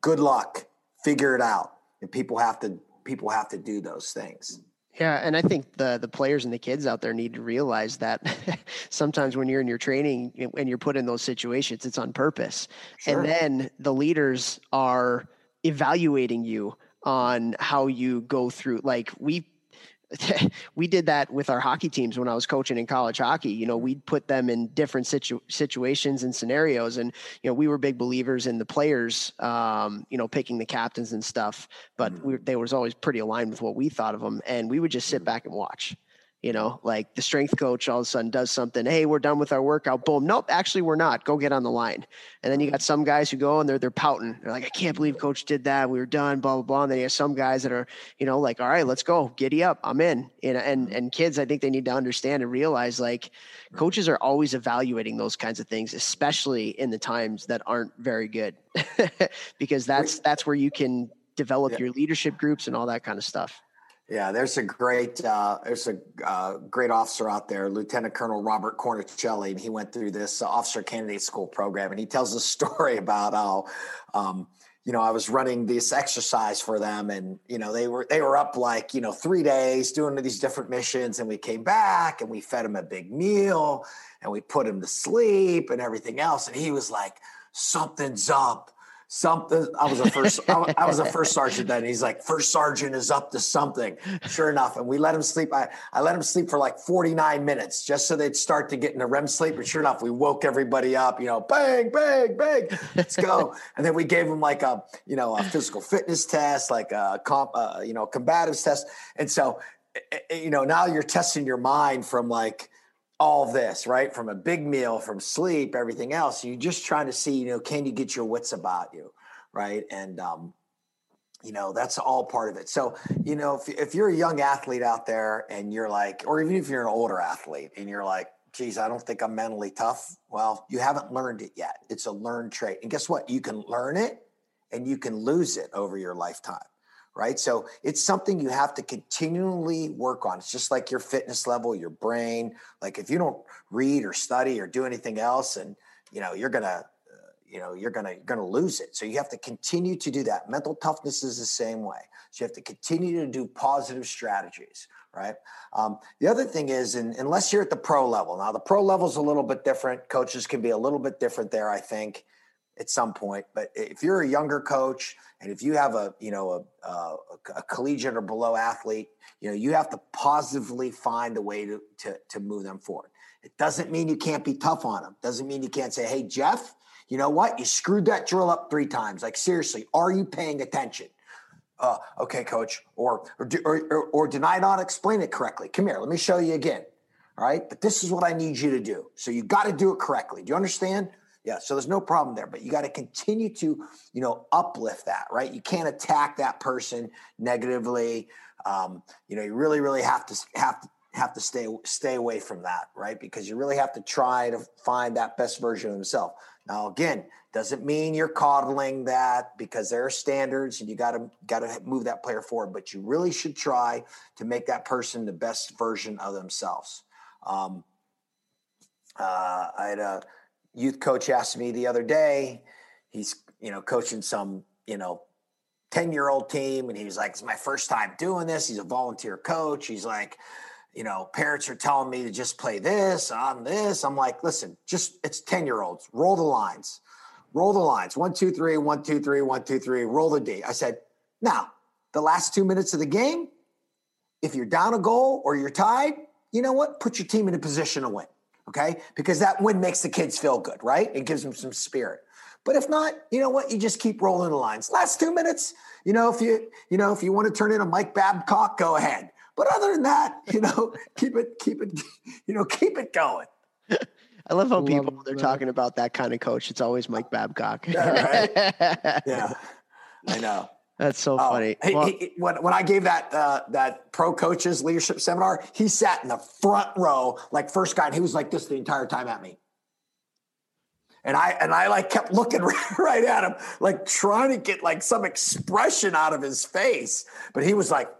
Good luck. Figure it out. And people have to people have to do those things yeah, and I think the the players and the kids out there need to realize that sometimes when you're in your training and you're put in those situations, it's on purpose. Sure. And then the leaders are evaluating you on how you go through. Like we we did that with our hockey teams when I was coaching in college hockey. You know, we'd put them in different situ- situations and scenarios, and you know, we were big believers in the players, um, you know, picking the captains and stuff. But mm-hmm. we, they was always pretty aligned with what we thought of them, and we would just sit mm-hmm. back and watch. You know, like the strength coach all of a sudden does something. Hey, we're done with our workout. Boom. Nope, actually we're not. Go get on the line. And then you got some guys who go and they're they're pouting. They're like, I can't believe coach did that. We were done. Blah blah blah. And then you have some guys that are, you know, like, all right, let's go. Giddy up. I'm in. You know, and and kids, I think they need to understand and realize like coaches are always evaluating those kinds of things, especially in the times that aren't very good, because that's that's where you can develop yeah. your leadership groups and all that kind of stuff. Yeah, there's a great uh, there's a uh, great officer out there, Lieutenant Colonel Robert Cornicelli, and he went through this uh, officer candidate school program, and he tells a story about how, um, you know, I was running this exercise for them, and you know they were they were up like you know three days doing these different missions, and we came back and we fed him a big meal, and we put him to sleep and everything else, and he was like, something's up something. I was a first. I, was a first sergeant then. He's like, first sergeant is up to something. Sure enough, and we let him sleep. I, I let him sleep for like 49 minutes just so they'd start to get into REM sleep. But sure enough, we woke everybody up. You know, bang, bang, bang. Let's go. and then we gave him like a you know a physical fitness test, like a comp, uh, you know, combatives test. And so, eh, eh, you know, now you're testing your mind from like all this, right? From a big meal, from sleep, everything else. You're just trying to see, you know, can you get your wits about you, right? And um, you know, that's all part of it. So, you know, if if you're a young athlete out there and you're like, or even if you're an older athlete and you're like, geez, I don't think I'm mentally tough. Well, you haven't learned it yet. It's a learned trait. And guess what? You can learn it and you can lose it over your lifetime right? So it's something you have to continually work on. It's just like your fitness level, your brain. Like if you don't read or study or do anything else, and you know you're gonna, uh, you know you're gonna you're gonna lose it. So you have to continue to do that. Mental toughness is the same way. So you have to continue to do positive strategies, right? Um, the other thing is, in, unless you're at the pro level, now the pro level is a little bit different. Coaches can be a little bit different there, I think at some point. But if you're a younger coach and if you have a you know a, a, a, collegiate or below athlete, you know you have to positively find a way to, to to move them forward. It doesn't mean you can't be tough on them. Doesn't mean you can't say, "Hey, Jeff, you know what? You screwed that drill up three times. Like seriously, are you paying attention?" Uh, okay, coach. Or or, or or did I not explain it correctly? Come here, let me show you again. All right, but this is what I need you to do. So you got to do it correctly. Do you understand? Yeah, so there's no problem there, but you got to continue to, you know, uplift that, right? You can't attack that person negatively. Um, you know, you really, really have to have to have to stay stay away from that, right? Because you really have to try to find that best version of himself. Now, again, doesn't mean you're coddling that because there are standards and you got to got to move that player forward. But you really should try to make that person the best version of themselves. Um, uh, I had a youth coach asked me the other day. He's you know coaching some you know 10 year old team and he's like it's my first time doing this. He's a volunteer coach. He's like you know parents are telling me to just play this on this. I'm like listen just it's 10 year olds roll the lines. Roll the lines. One two three one two three one two three. Roll the d. I said now the last two minutes of the game if you're down a goal or you're tied you know what? Put your team in a position to win okay? Because that win makes the kids feel good, right? It gives them some spirit. But if not, you know what? You just keep rolling the lines. Last two minutes, you know, if you, you know, if you want to turn in a Mike Babcock, go ahead. But other than that, you know, keep it, keep it, you know, keep it going. I love how people when they're talking about that kind of coach, it's always Mike Babcock. yeah, right? yeah, I know. That's so oh, funny. He, well, he, when, when I gave that uh, that pro coaches leadership seminar, he sat in the front row, like first guy, and he was like this the entire time at me. And I and I like kept looking right at him, like trying to get like some expression out of his face. But he was like,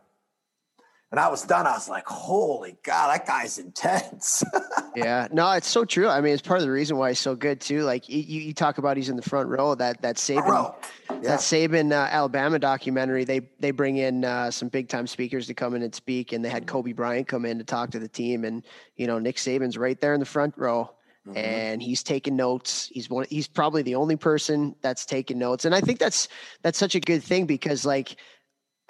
and I was done. I was like, holy God, that guy's intense. yeah, no, it's so true. I mean, it's part of the reason why he's so good too. Like you, you talk about, he's in the front row. That that Saban, yeah. that Saban uh, Alabama documentary. They they bring in uh, some big time speakers to come in and speak, and they had Kobe Bryant come in to talk to the team, and you know Nick Saban's right there in the front row. Mm-hmm. and he's taking notes. He's one. He's probably the only person that's taking notes, and I think that's that's such a good thing because like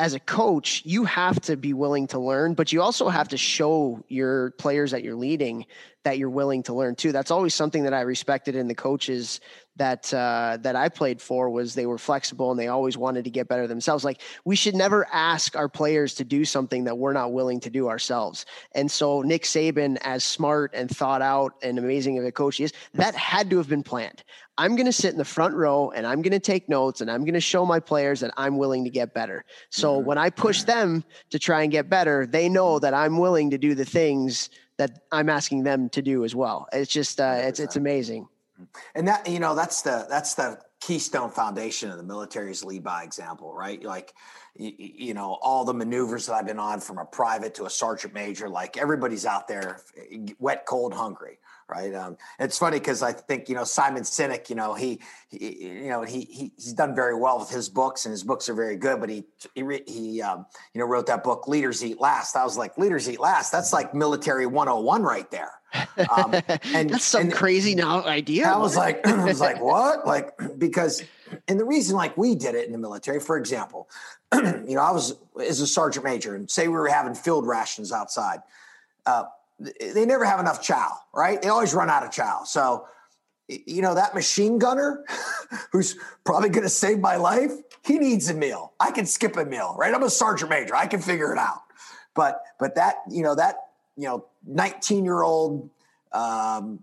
as a coach, you have to be willing to learn, but you also have to show your players that you're leading that you're willing to learn too. That's always something that I respected in the coaches that uh, that I played for was they were flexible and they always wanted to get better themselves. Like we should never ask our players to do something that we're not willing to do ourselves. And so Nick Saban, as smart and thought out and amazing of a coach he is, that had to have been planned. I'm going to sit in the front row and I'm going to take notes and I'm going to show my players that I'm willing to get better. So mm-hmm. when I push them to try and get better, they know that I'm willing to do the things that I'm asking them to do as well. It's just uh, it's it's amazing. And that you know that's the that's the keystone foundation of the military's lead by example, right? Like you, you know all the maneuvers that I've been on from a private to a sergeant major, like everybody's out there eh, wet, cold, hungry right? Um, it's funny because I think you know Simon Sinek, you know he, he, you know he, he he's done very well with his books, and his books are very good. But he he, he um, you know wrote that book Leaders Eat Last. I was like, Leaders Eat Last. That's like military 101 right there. Um, and that's some and, crazy now idea. I was like, I was like, what? Like because, and the reason like we did it in the military, for example, you know, I was as a sergeant major, and say we were having field rations outside. Uh, they never have enough chow, right? They always run out of chow. So, you know, that machine gunner who's probably going to save my life, he needs a meal. I can skip a meal, right? I'm a sergeant major. I can figure it out. But, but that, you know, that, you know, 19 year old, um,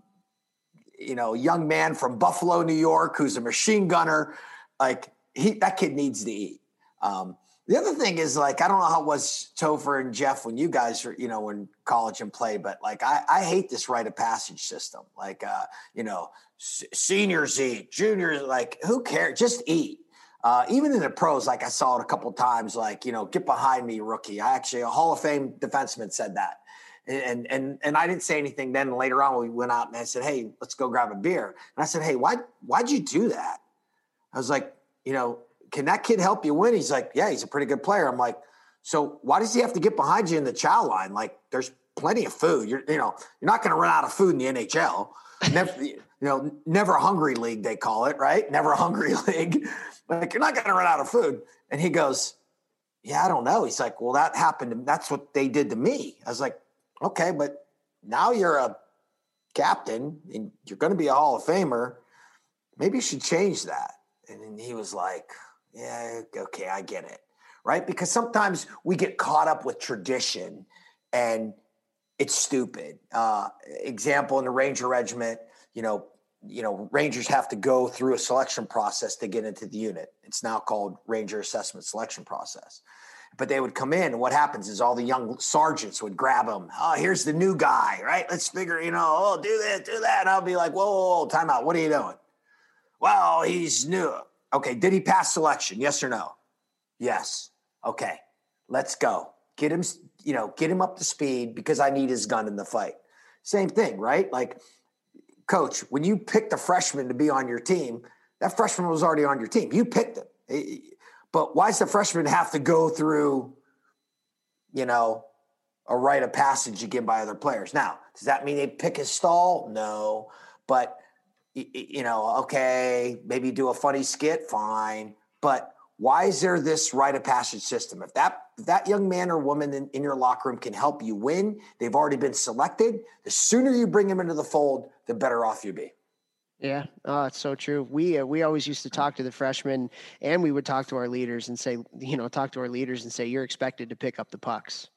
you know, young man from Buffalo, New York, who's a machine gunner, like he, that kid needs to eat. Um, the other thing is like I don't know how it was Topher and Jeff when you guys were you know when college and play, but like I, I hate this rite of passage system. Like uh, you know s- seniors eat, juniors like who cares? Just eat. Uh, even in the pros, like I saw it a couple times, like you know get behind me, rookie. I actually a Hall of Fame defenseman said that. And and and I didn't say anything. Then later on, we went out and I said, "Hey, let's go grab a beer." And I said, "Hey, why why'd you do that?" I was like, you know, can that kid help you win? He's like, yeah, he's a pretty good player. I'm like, so why does he have to get behind you in the chow line? Like, there's plenty of food. You're, you know, you're not going to run out of food in the NHL. Never, you know, never hungry league they call it, right? Never hungry league. Like, you're not going to run out of food. And he goes, yeah, I don't know. He's like, well, that happened. To, That's what they did to me. I was like, okay, but now you're a captain and you're going to be a Hall of Famer. Maybe you should change that. And then he was like, yeah, okay, I get it. Right? Because sometimes we get caught up with tradition and it's stupid. Uh, example in the Ranger Regiment, you know, you know, Rangers have to go through a selection process to get into the unit. It's now called Ranger Assessment Selection Process. But they would come in, and what happens is all the young sergeants would grab them. Oh, here's the new guy, right? Let's figure, you know, oh, do this, do that. And I'll be like, whoa, whoa, whoa time out. What are you doing? Well, he's new. Okay, did he pass selection? Yes or no? Yes. Okay, let's go. Get him, you know, get him up to speed because I need his gun in the fight. Same thing, right? Like, coach, when you picked a freshman to be on your team, that freshman was already on your team. You picked him. But why does the freshman have to go through, you know, a rite of passage again by other players? Now, does that mean they pick his stall? No. But you know, okay, maybe do a funny skit, fine. But why is there this rite of passage system? If that if that young man or woman in, in your locker room can help you win, they've already been selected. The sooner you bring them into the fold, the better off you be. Yeah, oh, it's so true. We uh, we always used to talk to the freshmen, and we would talk to our leaders and say, you know, talk to our leaders and say, you're expected to pick up the pucks.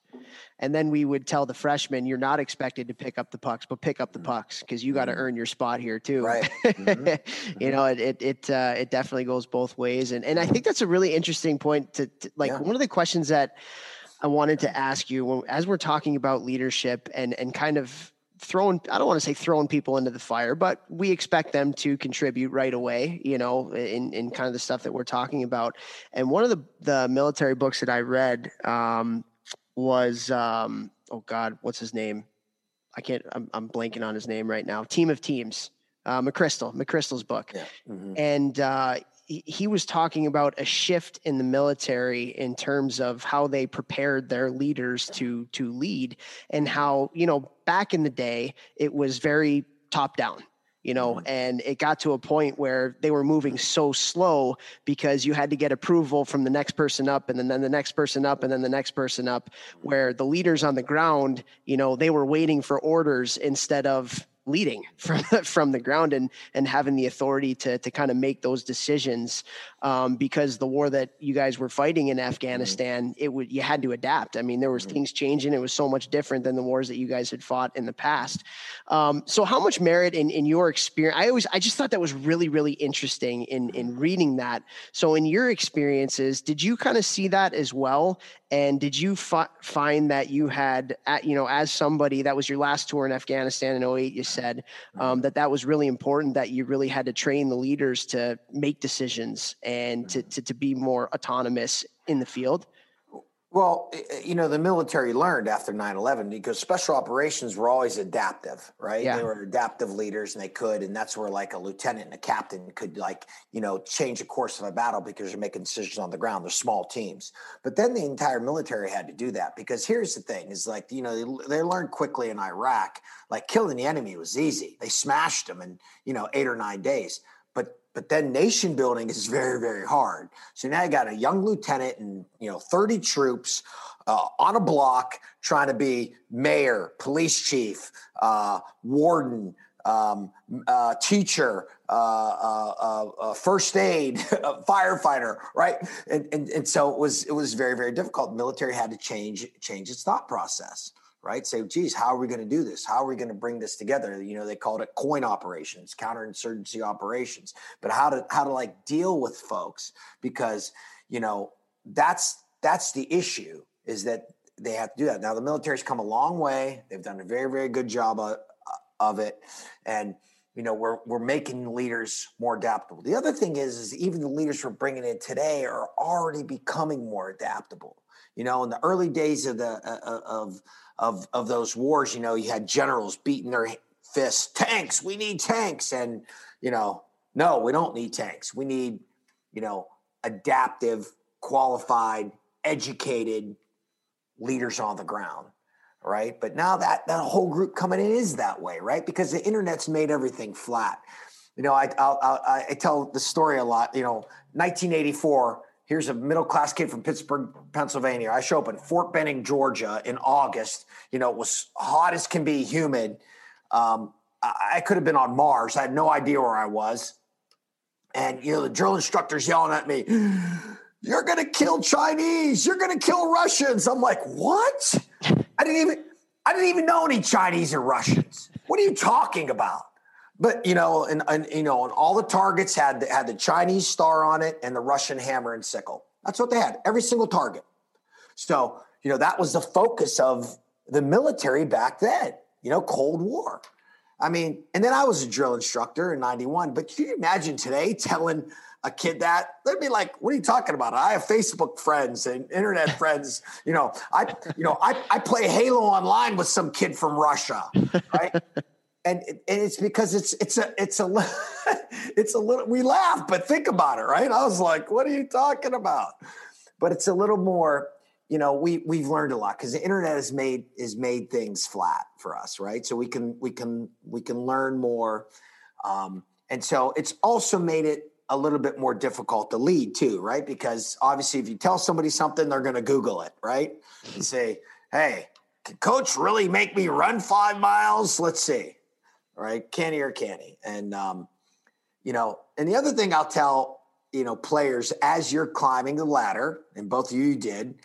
And then we would tell the freshmen, you're not expected to pick up the pucks, but pick up the mm-hmm. pucks because you got to mm-hmm. earn your spot here too. Right. Mm-hmm. you know, it it it, uh, it definitely goes both ways, and and I think that's a really interesting point. To, to like yeah. one of the questions that I wanted to ask you when, as we're talking about leadership and and kind of throwing i don't want to say throwing people into the fire but we expect them to contribute right away you know in, in kind of the stuff that we're talking about and one of the the military books that i read um, was um, oh god, what's his name? I can't. I'm, I'm blanking on his name right now. Team of Teams, uh, McChrystal, McChrystal's book, yeah. mm-hmm. and uh, he, he was talking about a shift in the military in terms of how they prepared their leaders to to lead, and how you know back in the day it was very top down you know, mm-hmm. and it got to a point where they were moving so slow because you had to get approval from the next person up and then, then the next person up and then the next person up, where the leaders on the ground, you know, they were waiting for orders instead of leading from from the ground and and having the authority to to kind of make those decisions um, because the war that you guys were fighting in mm-hmm. Afghanistan mm-hmm. it would you had to adapt I mean there was mm-hmm. things changing it was so much different than the wars that you guys had fought in the past um, so how much merit in in your experience I always I just thought that was really really interesting in in mm-hmm. reading that so in your experiences did you kind of see that as well and did you fi- find that you had at, you know as somebody that was your last tour in Afghanistan in 08 you said um, that that was really important that you really had to train the leaders to make decisions and to, to, to be more autonomous in the field well, eh, eh, you know, the military learned after 9 11 because special operations were always adaptive, right? Yeah. They were adaptive leaders and they could. And that's where, like, a lieutenant and a captain could, like, you know, change the course of a battle because you're making decisions on the ground. They're small teams. But then the entire military had to do that because here's the thing is like, you know, they, they learned quickly in Iraq, like, killing the enemy was easy. They smashed them in, you know, eight or nine days. But then nation building is very, very hard. So now you got a young lieutenant and you know 30 troops uh, on a block trying to be mayor, police chief, uh, warden, um, uh, teacher, uh, uh, uh, first aid, firefighter, right? And, and and so it was it was very very difficult. The military had to change change its thought process right? Say, geez, how are we going to do this? How are we going to bring this together? You know, they called it coin operations, counterinsurgency operations, but how to how to like deal with folks because you know that's that's the issue is that they have to do that. Now the military's come a long way; they've done a very very good job of, of it, and you know we're we're making leaders more adaptable. The other thing is, is even the leaders we're bringing in today are already becoming more adaptable. You know, in the early days of the uh, uh of of of those wars, you know, you had generals beating their fists, tanks, we need tanks. And, you know, no, we don't need tanks. We need, you know, adaptive, qualified, educated leaders on the ground. Right. But now that that whole group coming in is that way, right? Because the internet's made everything flat. You know, I I'll, I'll, I tell the story a lot. You know, 1984 Here's a middle class kid from Pittsburgh, Pennsylvania. I show up in Fort Benning, Georgia in August. You know, it was hot as can be, humid. Um, I, I could have been on Mars. I had no idea where I was. And, you know, the drill instructor's yelling at me, You're going to kill Chinese. You're going to kill Russians. I'm like, What? I didn't even. I didn't even know any Chinese or Russians. What are you talking about? But you know, and, and you know, and all the targets had the, had the Chinese star on it and the Russian hammer and sickle. That's what they had. Every single target. So you know, that was the focus of the military back then. You know, Cold War. I mean, and then I was a drill instructor in '91. But can you imagine today telling a kid that they'd be like, "What are you talking about?" I have Facebook friends and internet friends. You know, I you know I I play Halo online with some kid from Russia, right? And and it's because it's it's a it's a it's a little we laugh but think about it right? I was like what are you talking about? But it's a little more you know we we've learned a lot because the internet has made has made things flat for us right? So we can we can we can learn more um, and so it's also made it a little bit more difficult to lead too right? Because obviously if you tell somebody something they're going to google it right? You say hey can coach really make me run five miles? Let's see right? Canny or canny. And, um, you know, and the other thing I'll tell, you know, players as you're climbing the ladder, and both of you did,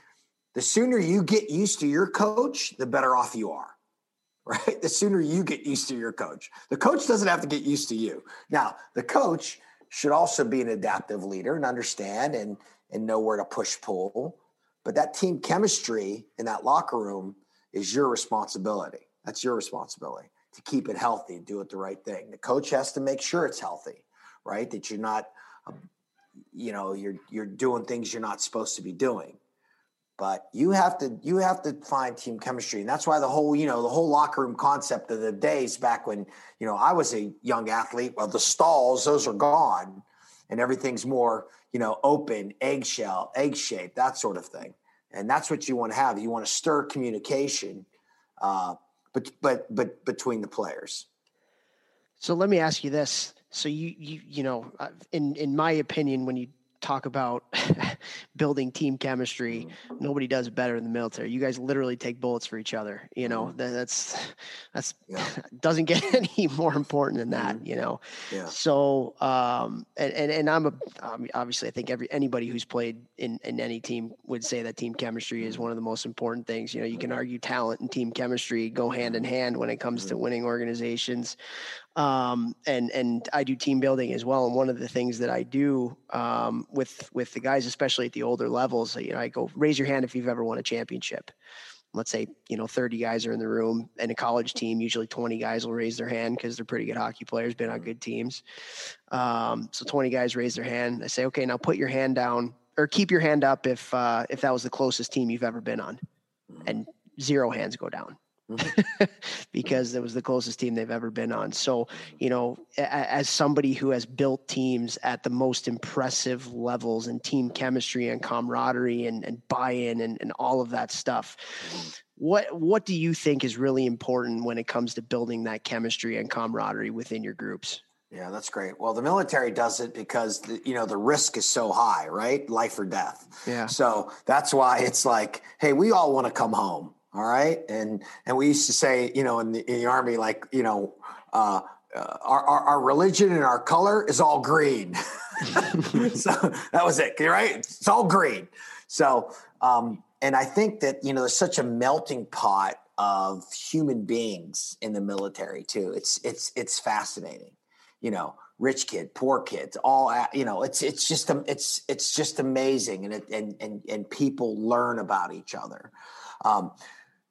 the sooner you get used to your coach, the better off you are, right? The sooner you get used to your coach. The coach doesn't have to get used to you. Now, the coach should also be an adaptive leader and understand and, and know where to push pull. But that team chemistry in that locker room is your responsibility. That's your responsibility to keep it healthy and do it the right thing. The coach has to make sure it's healthy, right? That you're not, um, you know, you're you're doing things you're not supposed to be doing. But you have to you have to find team chemistry, and that's why the whole you know the whole locker room concept of the days back when you know I was a young athlete. Well, the stalls those are gone, and everything's more you know open, eggshell, egg shape, that sort of thing. And that's what you want to have. You want to stir communication. Uh, but but but between the players. So let me ask you this. So you you you know, uh, in in my opinion, when you talk about building team chemistry. Mm-hmm. Nobody does better in the military. You guys literally take bullets for each other. You know mm-hmm. that's that's yeah. doesn't get any more important than that. Mm-hmm. You know. Yeah. So um and and, and I'm a um, obviously I think every anybody who's played in in any team would say that team chemistry is one of the most important things. You know you can argue talent and team chemistry go hand in hand when it comes to winning organizations um, and and I do team building as well. And one of the things that I do um, with with the guys, especially at the older levels, you know, I go raise your hand if you've ever won a championship. Let's say you know 30 guys are in the room, and a college team usually 20 guys will raise their hand because they're pretty good hockey players, been on good teams. Um, so 20 guys raise their hand. I say, okay, now put your hand down or keep your hand up if uh, if that was the closest team you've ever been on, and zero hands go down mm-hmm. because it was the closest team they've ever been on. So, you know, as somebody who has built teams at the most impressive levels and team chemistry and camaraderie and, and buy-in and, and all of that stuff, mm-hmm. what what do you think is really important when it comes to building that chemistry and camaraderie within your groups? Yeah, that's great. Well, the military does it because the, you know the risk is so high, right? Life or death. Yeah. So that's why it's like, hey, we all want to come home all right. And, and we used to say, you know, in the, in the army, like, you know, uh, uh, our, our, our, religion and our color is all green. so that was it. Right. It's all green. So, um, and I think that, you know, there's such a melting pot of human beings in the military too. It's, it's, it's fascinating, you know, rich kid, poor kids, all, you know, it's, it's just, it's, it's just amazing. And it, and, and, and people learn about each other. Um,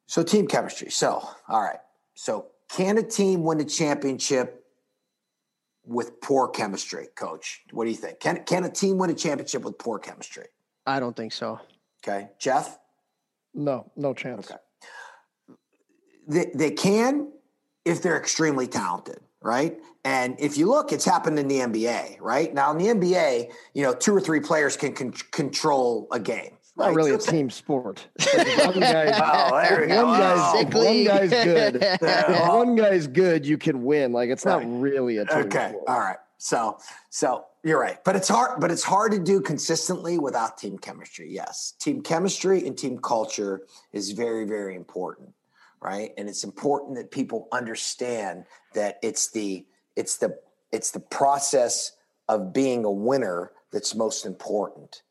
so team chemistry. So, all right. So can a team win a championship with poor chemistry, coach? What do you think? Can can a team win a championship with poor chemistry? I don't think so. Okay. Jeff? No, no chance. Okay. They, they can if they're extremely talented, right? And if you look, it's happened in the NBA, right? Now in the NBA, you know, two or three players can con- control a game not really a team sport. one guy, one, guy's, one guy's good. if one guy's good, you can win. Like it's right. not really a team okay. Sport. All right. So so you're right. But it's hard, but it's hard to do consistently without team chemistry. Yes. Team chemistry and team culture is very, very important. Right. And it's important that people understand that it's the it's the it's the process of being a winner that's most important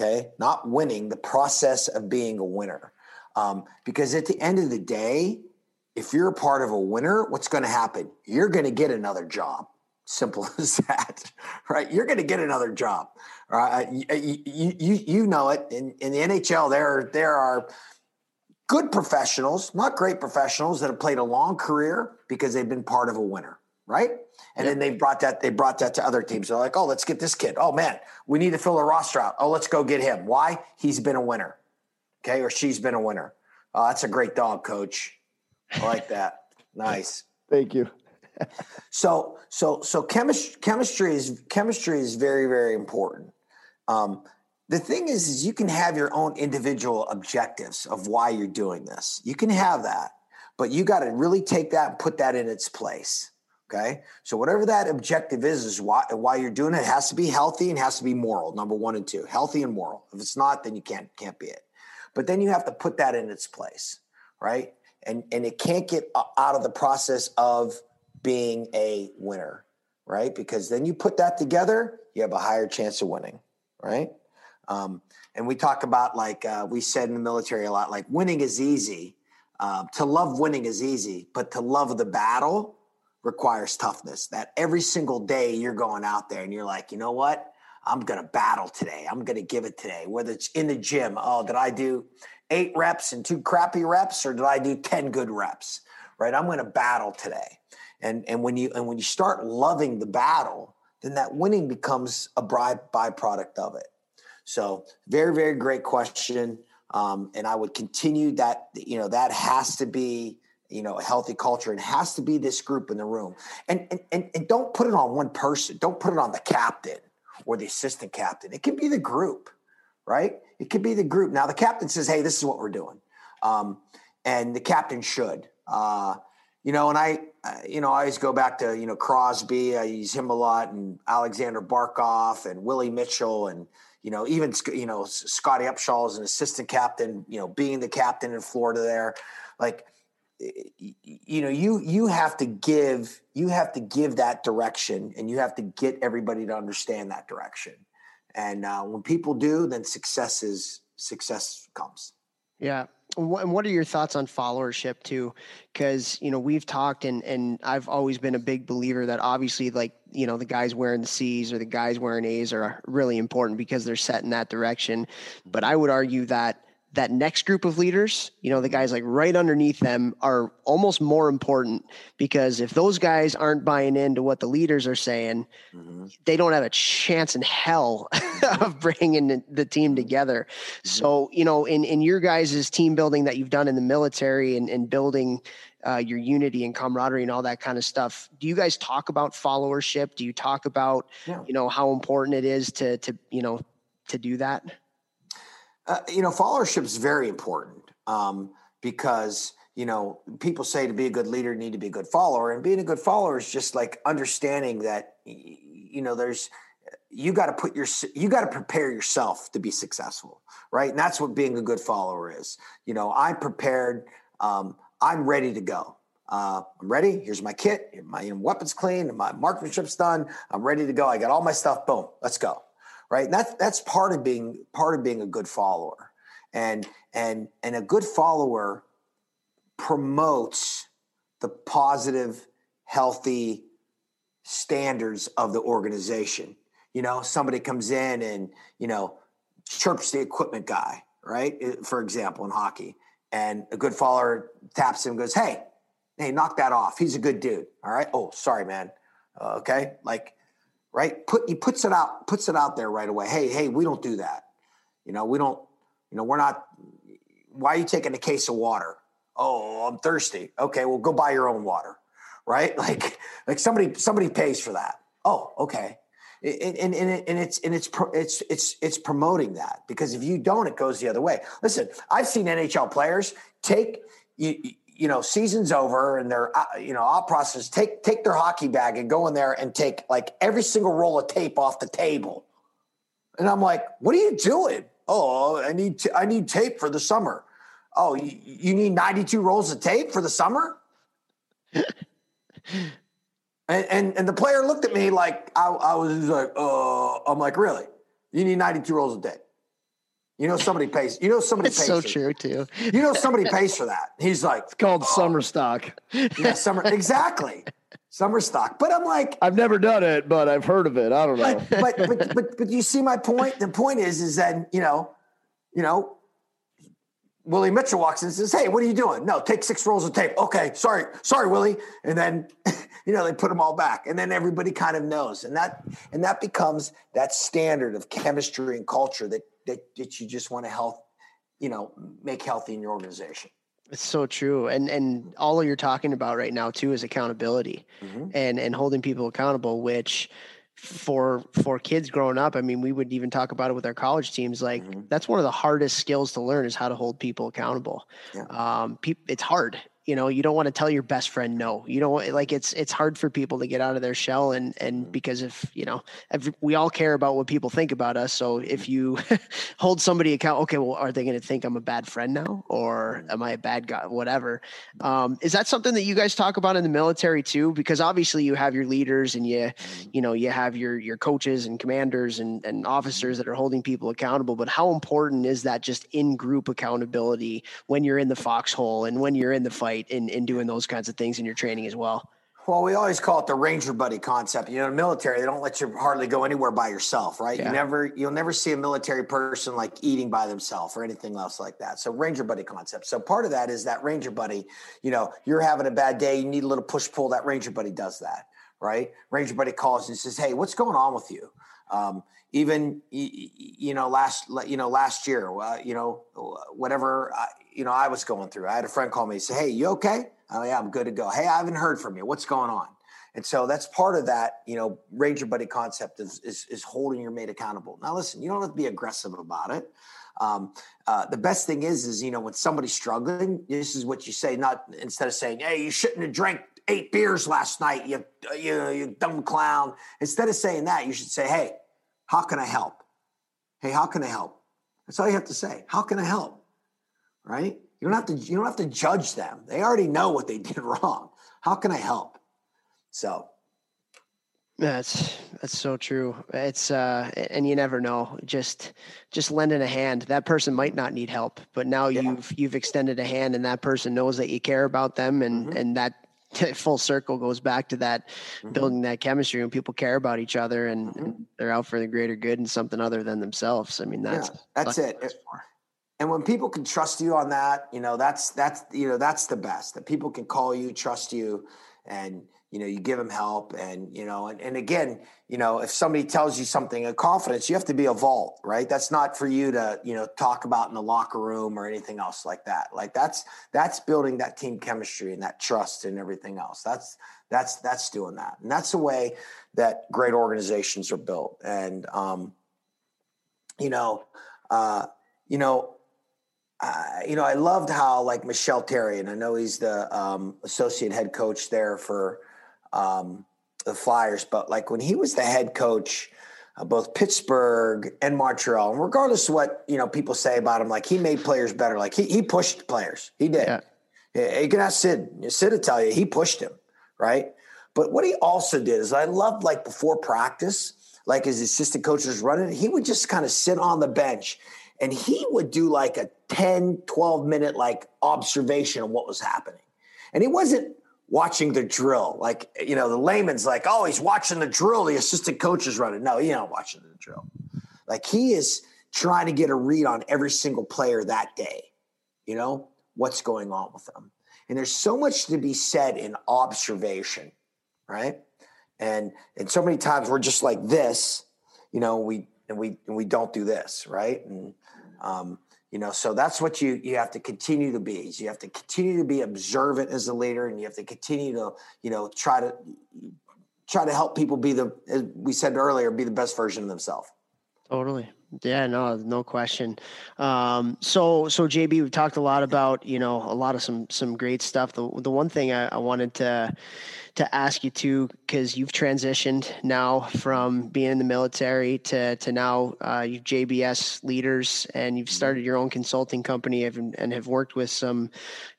okay? Not winning, the process of being a winner. Um, because at the end of the day, if you're a part of a winner, what's going to happen? You're going to get another job. Simple as that, right? You're going to get another job. Right? Uh, you, you, you, you know it. In, in the NHL, there, there are good professionals, not great professionals, that have played a long career because they've been part of a winner, right? And then they brought that they brought that to other teams. They're like, oh, let's get this kid. Oh man, we need to fill a roster out. Oh, let's go get him. Why? He's been a winner. Okay, or she's been a winner. Oh, that's a great dog, coach. I like that. nice. Thank you. so so so chemistry chemistry is chemistry is very very important. Um, the thing is, is you can have your own individual objectives of why you're doing this. You can have that, but you got to really take that and put that in its place. Okay. So whatever that objective is, is why, why you're doing it, it has to be healthy and has to be moral. Number one and two, healthy and moral. If it's not, then you can't, can't be it. But then you have to put that in its place. Right. And, and it can't get out of the process of being a winner. Right. Because then you put that together, you have a higher chance of winning. Right. Um, and we talk about like uh, we said in the military a lot, like winning is easy. Uh, to love winning is easy, but to love the battle requires toughness. That every single day you're going out there and you're like, you know what? I'm going to battle today. I'm going to give it today. Whether it's in the gym, oh, did I do eight reps and two crappy reps, or did I do 10 good reps? Right? I'm going to battle today. And, and when you and when you start loving the battle, then that winning becomes a byproduct of it. So very, very great question. Um, and I would continue that, you know, that has to be you know a healthy culture it has to be this group in the room. And, and and and don't put it on one person. Don't put it on the captain or the assistant captain. It can be the group right? It could be the group. Now the captain says hey this is what we're doing. Um, and the captain should. Uh, you know and i you know, I always go back to, you know, Crosby. I use him a lot and Aleksander Barkov and Willie Mitchell and, you know, even, you know, Scottie Upshall as an assistant captain, you know, being the captain in Florida there. Like, you know, you, you have to give, you have to give that direction and you have to get everybody to understand that direction. And uh, when people do, then success is success comes. Yeah. And what are your thoughts on followership too? Because you know we've talked, and and I've always been a big believer that obviously, like you know, the guys wearing the C's or the guys wearing A's are really important because they're set in that direction. But I would argue that that next group of leaders, you know, the guys like right underneath them are almost more important because if those guys aren't buying into what the leaders are saying, mm-hmm. they don't have a chance in hell mm-hmm. of bringing the team together. Mm-hmm. So, you know, in, in your guys' team building that you've done in the military and, and building uh, your unity and camaraderie and all that kind of stuff, do you guys talk about followership? Do you talk about, yeah. you know, how important it is to, to, you know, to do that? Uh, you know, followership is very important um, because you know people say to be a good leader, you need to be a good follower, and being a good follower is just like understanding that you know there's you got to put your you got to prepare yourself to be successful, right? And that's what being a good follower is. You know, I'm prepared. Um, I'm ready to go. Uh, I'm ready. Here's my kit. My weapons clean. My marksmanship's done. I'm ready to go. I got all my stuff. Boom. Let's go right? That's that's part of being part of being a good follower, and and and a good follower promotes the positive, healthy standards of the organization. You know, somebody comes in and you know chirps the equipment guy, right? For example, in hockey, and a good follower taps him, goes, "Hey, hey, knock that off. He's a good dude." All right. Oh, sorry, man. Uh, okay, like right? Put he puts it out puts it out there right away. Hey, hey, we don't do that. You know, we don't. You know, we're not. Why are you taking a case of water? Oh, I'm thirsty. Okay, well, go buy your own water, right? Like, like somebody somebody pays for that. Oh, okay. And, and, and, it's and it's it's it's it's promoting that because if you don't, it goes the other way. Listen, I've seen NHL players take you, you know, season's over and they're, uh, you know, op process, take, take their hockey bag and go in there and take like every single roll of tape off the table. And I'm like, what are you doing? Oh, I need, t- I need tape for the summer. Oh, you, you need 92 rolls of tape for the summer? and, and, and the player looked at me like I, I was like, uh, I'm like, really? You need 92 rolls of tape? You know somebody pays. You know somebody it's pays. so for, true too. You know somebody pays for that. He's like, it's called oh. summer stock. Yeah, summer exactly. Summer stock. But I'm like, I've never done it, but I've heard of it. I don't know. But but but but, but you see my point. The point is, is that you know, you know, Willie Mitchell walks in and says, "Hey, what are you doing? No, take six rolls of tape. Okay, sorry, sorry, Willie." And then, you know, they put them all back, and then everybody kind of knows, and that and that becomes that standard of chemistry and culture that that, that you just want to help, you know, make healthy in your organization. It's so true. And and all you're talking about right now too is accountability mm-hmm. and and holding people accountable, which for for kids growing up, I mean, we would even talk about it with our college teams. Like mm-hmm. that's one of the hardest skills to learn is how to hold people accountable. Yeah. Um, pe- it's hard you know you don't want to tell your best friend no. You don't like it's it's hard for people to get out of their shell and and mm-hmm. because if you know if we all care about what people think about us so if you hold somebody account okay well are they going to think i'm a bad friend now? Or mm-hmm. am i a bad guy? whatever. Um, is that something that you guys talk about in the military too? Because obviously you have your leaders and you mm-hmm. you know you have your your coaches and commanders and and officers that are holding people accountable but how important is that just in group accountability when you're in the foxhole and when you're in the fight in in doing those kinds of things in your training as well? Well, we always call it the ranger buddy concept. You know, in the military, they don't let you hardly go anywhere by yourself, right? Yeah. You never, you'll never see a military person like eating by themselves or anything else like that. So, ranger buddy concept. So, part of that is that ranger buddy. You know, you're having a bad day, you need a little push pull. That ranger buddy does that, right? Ranger buddy calls and says, "Hey, what's going on with you?" Um, even you know last you know last year, uh, you know whatever you know I was going through. I had a friend call me and say, "Hey, you okay?" Oh yeah, I'm good to go. Hey, I haven't heard from you. What's going on? And so that's part of that, you know, Ranger Buddy concept is, is, is holding your mate accountable. Now, listen, you don't have to be aggressive about it. Um, uh, the best thing is, is you know, when somebody's struggling, this is what you say. Not instead of saying, "Hey, you shouldn't have drank eight beers last night, you you you dumb clown. Instead of saying that, you should say, "Hey, how can I help? Hey, how can I help?" That's all you have to say. How can I help? Right? You don't have to you don't have to judge them. They already know what they did wrong. How can I help? So that's that's so true. It's uh and you never know. Just just lending a hand. That person might not need help, but now yeah. you've you've extended a hand and that person knows that you care about them and mm-hmm. and that full circle goes back to that mm-hmm. building that chemistry when people care about each other and, mm-hmm. and, they're out for the greater good and something other than themselves. I mean that's yeah, that's it. And when people can trust you on that, you know, that's that's you know, that's the best. That people can call you, trust you and you know you give them help and you know and, and again you know if somebody tells you something in confidence you have to be a vault right? That's not for you to you know talk about in the locker room or anything else like that. Like that's that's building that team chemistry and that trust and everything else. That's that's that's doing that. And that's the way that great organizations are built. And um you know uh you know uh, you know, I loved how like Michel Therrien, and I know he's the um, associate head coach there for um, the Flyers. But like when he was the head coach, of both Pittsburgh and Montreal, and regardless of what you know people say about him, like he made players better. Like he he pushed players. He did. Yeah. yeah you can ask Sid. Sid to tell you he pushed him, right? But what he also did is I loved like before practice, like his assistant coach was running, he would just kind of sit on the bench and he would do like a 10, 12 minute like observation of what was happening. And he wasn't watching the drill. Like, you know, the layman's like, oh, he's watching the drill. The assistant coach is running. No, he's not watching the drill. Like, he is trying to get a read on every single player that day, you know, what's going on with them. And there's so much to be said in observation, right? And and so many times we're just like this, you know, we and we and we don't do this, right? And um, you know so that's what you you have to continue to be you have to continue to be observant as a leader and you have to continue to you know try to try to help people be the as we said earlier be the best version of themselves. Totally yeah, no, no question. Um, so, so JB, we've talked a lot about, you know, a lot of some, some great stuff. The, the one thing I, I wanted to, to ask you too, because you've transitioned now from being in the military to, to now, uh, you've JBS leaders and you've started your own consulting company and, and have worked with some,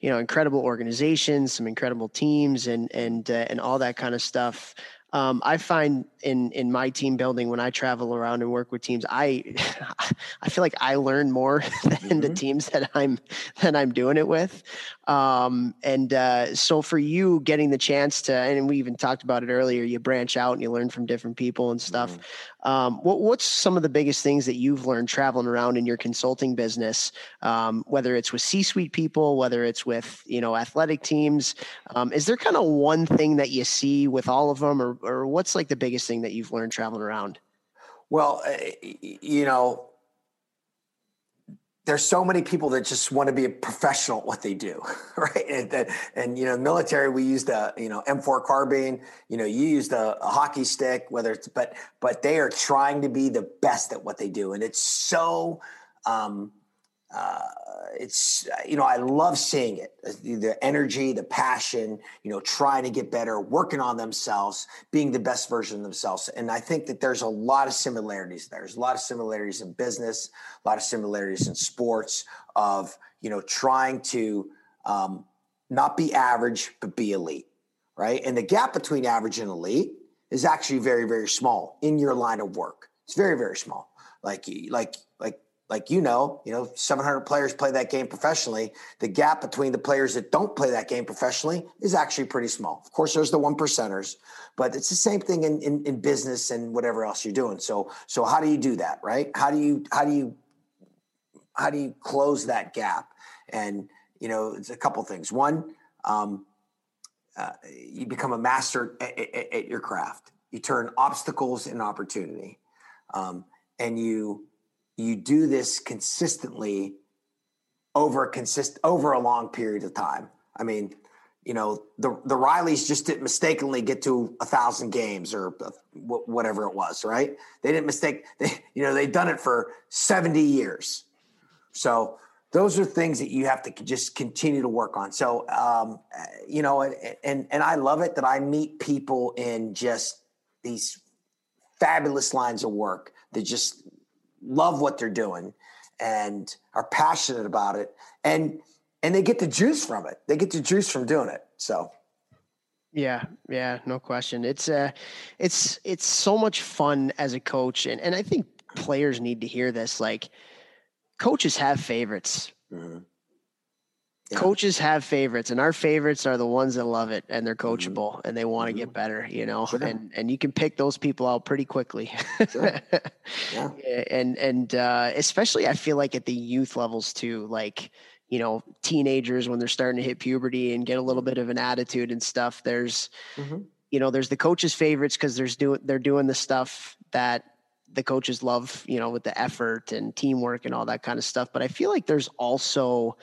you know, incredible organizations, some incredible teams and, and, uh, and all that kind of stuff. Um, I find in in my team building when I travel around and work with teams, I I feel like I learn more than mm-hmm. the teams that I'm that I'm doing it with. Um, and uh, so for you getting the chance to, and we even talked about it earlier, you branch out and you learn from different people and stuff. Mm-hmm. Um, what, what's some of the biggest things that you've learned traveling around in your consulting business, um, whether it's with C-suite people, whether it's with you know athletic teams? Um, is there kind of one thing that you see with all of them, or or what's like the biggest thing that you've learned traveling around? Well, eh, you know, there's so many people that just want to be a professional at what they do, right? And, and, and you know, military, we used a you know M4 carbine. You know, you used a, a, hockey stick, whether it's but but they are trying to be the best at what they do, and it's so um, uh, it's you know I love seeing it. The energy the passion you know trying to get better working on themselves being the best version of themselves. And I think that there's a lot of similarities there. there's a lot of similarities in business a lot of similarities in sports of you know trying to um, not be average but be elite right? And the gap between average and elite is actually very very small in your line of work. It's very very small. Like like like like you know, you know, 700 players play that game professionally. The gap between the players that don't play that game professionally is actually pretty small. Of course, there's the one percenters, but it's the same thing in, in, in business and whatever else you're doing. So, so how do you do that, right? How do you how do you how do you close that gap? And you know, it's a couple things. One, um, uh, you become a master at, at, at, your craft. You turn obstacles into opportunity, um, and you you do this consistently over consist over a long period of time. I mean, you know, the the Rileys just didn't mistakenly get to a thousand games or whatever it was, right? They didn't mistake. They, you know, they've done it for seventy years. So, those are things that you have to just continue to work on. So, um, you know, and, and I love it that I meet people in just these fabulous lines of work that just love what they're doing and are passionate about it. And, and they get the juice from it. They get the juice from doing it. So, yeah, yeah, no question. It's uh it's it's so much fun as a coach and and I think players need to hear this like coaches have favorites. Mm-hmm. Yeah. Coaches have favorites, and our favorites are the ones that love it and they're mm-hmm. coachable mm-hmm. and they want to mm-hmm. get better, you know. Sure. And and you can pick those people out pretty quickly. Sure. yeah. And and uh, especially I feel like at the youth levels too, like you know, teenagers when they're starting to hit puberty and get a little mm-hmm. bit of an attitude and stuff. There's mm-hmm. you know, there's the coaches' favorites because there's doing they're doing the stuff that the coaches love, you know, with the effort and teamwork and all that kind of stuff. But I feel like there's also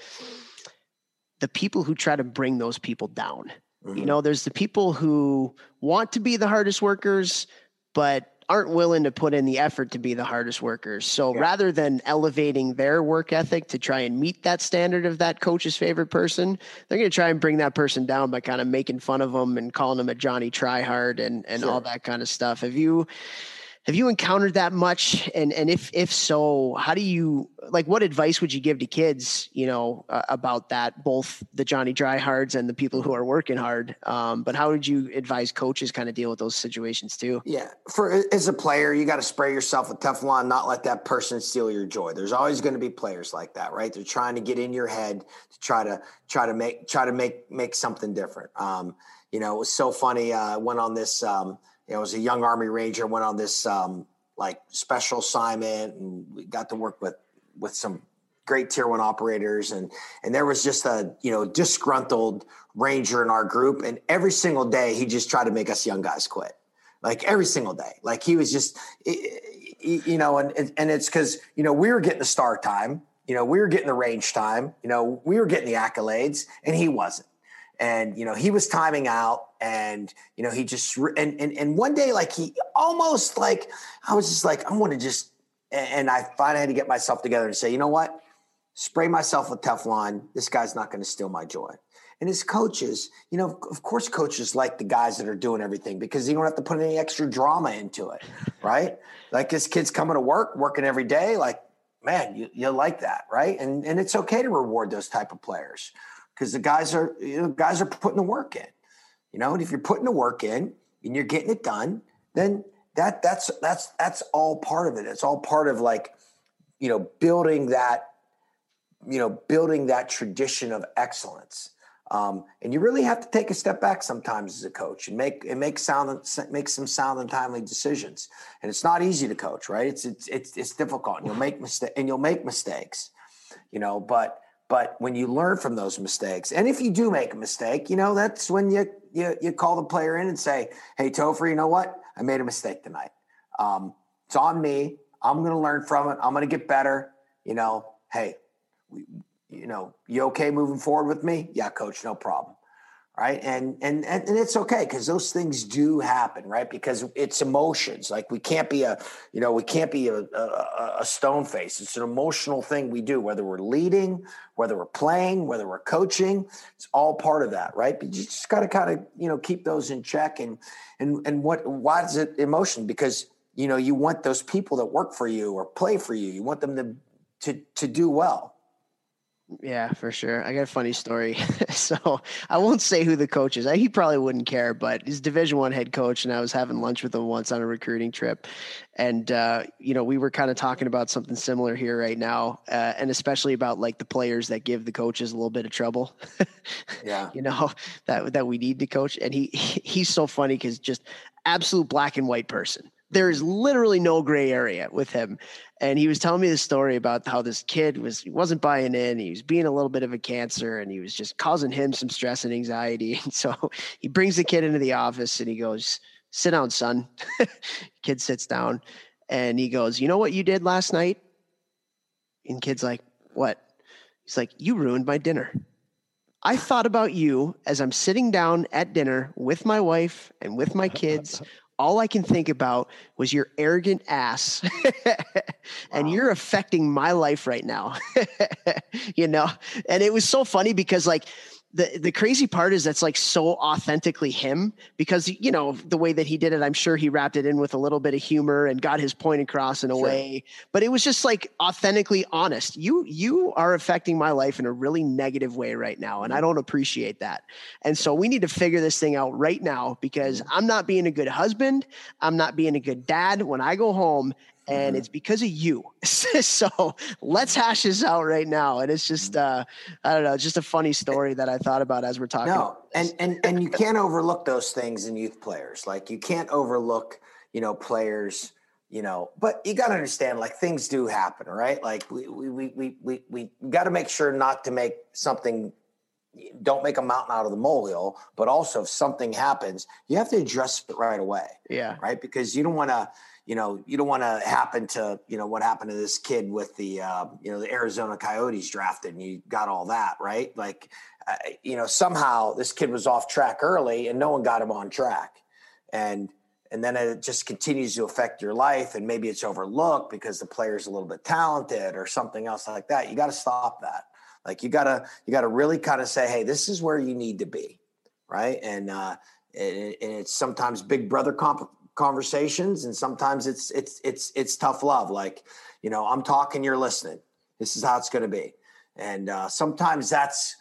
the people who try to bring those people down. Mm-hmm. You know, there's the people who want to be the hardest workers, but aren't willing to put in the effort to be the hardest workers. So yeah. rather than elevating their work ethic to try and meet that standard of that coach's favorite person, they're going to try and bring that person down by kind of making fun of them and calling them a Johnny Tryhard and and sure. all that kind of stuff. Have you have you encountered that much and and if if so how do you like what advice would you give to kids you know uh, about that both the johnny dryhards and the people who are working hard? Um, but how would you advise coaches kind of deal with those situations too? Yeah for as a player you got to spray yourself with teflon not let that person steal your joy. There's always going to be players like that right? They're trying to get in your head to try to try to make try to make make something different. Um, you know it was so funny uh, i went on this um, you know, as a young Army Ranger, went on this um, like special assignment, and we got to work with with some great tier one operators, and and there was just a you know disgruntled Ranger in our group, and every single day he just tried to make us young guys quit, like every single day, like he was just you know, and and it's because you know we were getting the start time, you know, we were getting the range time, you know, we were getting the accolades, and he wasn't. And you know he was timing out and you know he just and and, and one day like he almost like i was just like i want to just and i finally had to get myself together and say you know what? Spray myself with teflon. This guy's not going to steal my joy. And his coaches you know of course coaches like the guys that are doing everything because you don't have to put any extra drama into it right? Like this kid's coming to work working every day like man you, you like that right? And and it's okay to reward those type of players because the guys are you know guys are putting the work in. You know, and if you're putting the work in and you're getting it done, then that that's that's that's all part of it. It's all part of like you know building that you know building that tradition of excellence. Um, and you really have to take a step back sometimes as a coach and make and make sound make some sound and timely decisions. And it's not easy to coach, right? It's it's it's, it's difficult. And you'll make mistake and you'll make mistakes, you know. But but when you learn from those mistakes, and if you do make a mistake, you know, that's when you you, you call the player in and say, hey, Topher, you know what? I made a mistake tonight. Um, it's on me. I'm going to learn from it. I'm going to get better. You know, hey, we, you know, you okay moving forward with me? Yeah, coach, no problem right? And and and, and it's okay because those things do happen right? Because it's emotions. Like we can't be a you know we can't be a, a, a, stone face. It's an emotional thing we do whether we're leading whether we're playing whether we're coaching it's all part of that right? But you just got to kind of you know keep those in check and and and what why is it emotion? Because you know you want those people that work for you or play for you. You want them to to to do well yeah, for sure. I got a funny story. so I won't say who the coach is. He probably wouldn't care, but he's Division One head coach, and I was having lunch with him once on a recruiting trip, and uh, you know we were kind of talking about something similar here right now, uh, and especially about like the players that give the coaches a little bit of trouble. yeah, you know that that we need to coach, and he he's so funny because just absolute black and white person there is literally no gray area with him. And he was telling me this story about how this kid was he wasn't buying in. He was being a little bit of a cancer, and he was just causing him some stress and anxiety. And so he brings the kid into the office, and he goes, "Sit down, son." kid sits down, and he goes, "You know what you did last night?" And kid's like, "What?" He's like, "You ruined my dinner." I thought about you as I'm sitting down at dinner with my wife and with my kids all I can think about was your arrogant ass. and wow. you're affecting my life right now. you know? And it was so funny because like the the crazy part is that's like so authentically him because you know the way that he did it i'm sure he wrapped it in with a little bit of humor and got his point across in a sure. way but it was just like authentically honest you you are affecting my life in a really negative way right now and i mm-hmm. don't appreciate that and so we need to figure this thing out right now because mm-hmm. i'm not being a good husband i'm not being a good dad when i go home and mm-hmm. it's because of you. so let's hash this out right now. And it's just, mm-hmm. uh, I don't know, just a funny story that I thought about as we're talking. No, and and and you can't overlook those things in youth players. Like you can't overlook, you know, players. You know, but you got to understand, like things do happen, right? Like we we we we we, we got to make sure not to make something don't make a mountain out of the molehill, but also if something happens, you have to address it right away. Yeah. Right. Because you don't want to, you know, you don't want to happen to, you know, what happened to this kid with the, uh, you know, the Arizona Coyotes drafted and you got all that, right? Like, uh, you know, somehow this kid was off track early and no one got him on track. And, and then it just continues to affect your life and maybe it's overlooked because the player's a little bit talented or something else like that. You got to stop that. Like you gotta, you gotta really kind of say, Hey, this is where you need to be. Right. And, uh, and, and it's sometimes big brother comp- conversations and sometimes it's it's it's it's tough love. Like you know i'm talking you're listening. This is how it's going to be. And uh, sometimes that's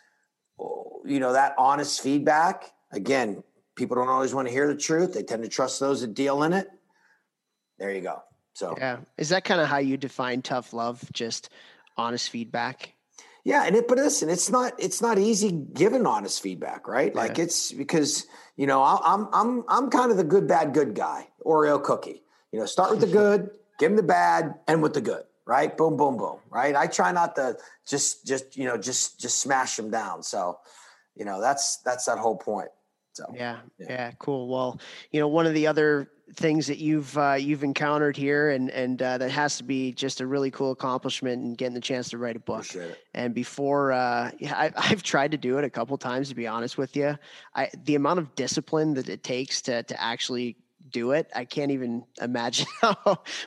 you know that honest feedback again people don't always want to hear the truth. They tend to trust those that deal in it. There you go. So yeah. Is that kind of how you define tough love? Just honest feedback yeah, and it, but listen, it's not it's not easy giving honest feedback, right? Yeah. Like it's because you know I'm I'm I'm kind of the good bad good guy, Oreo cookie. You know, start with the good, give them the bad, and with the good, right? Boom, boom, boom, right? I try not to just just you know just just smash them down. So, you know, that's that's that whole point. So yeah, yeah, yeah, cool. Well, you know, one of the other things that you've uh, you've encountered here, and and uh, that has to be just a really cool accomplishment and getting the chance to write a book. And before, uh, yeah, I, I've tried to do it a couple times. To be honest with you, I the amount of discipline that it takes to to actually do it. I can't even imagine how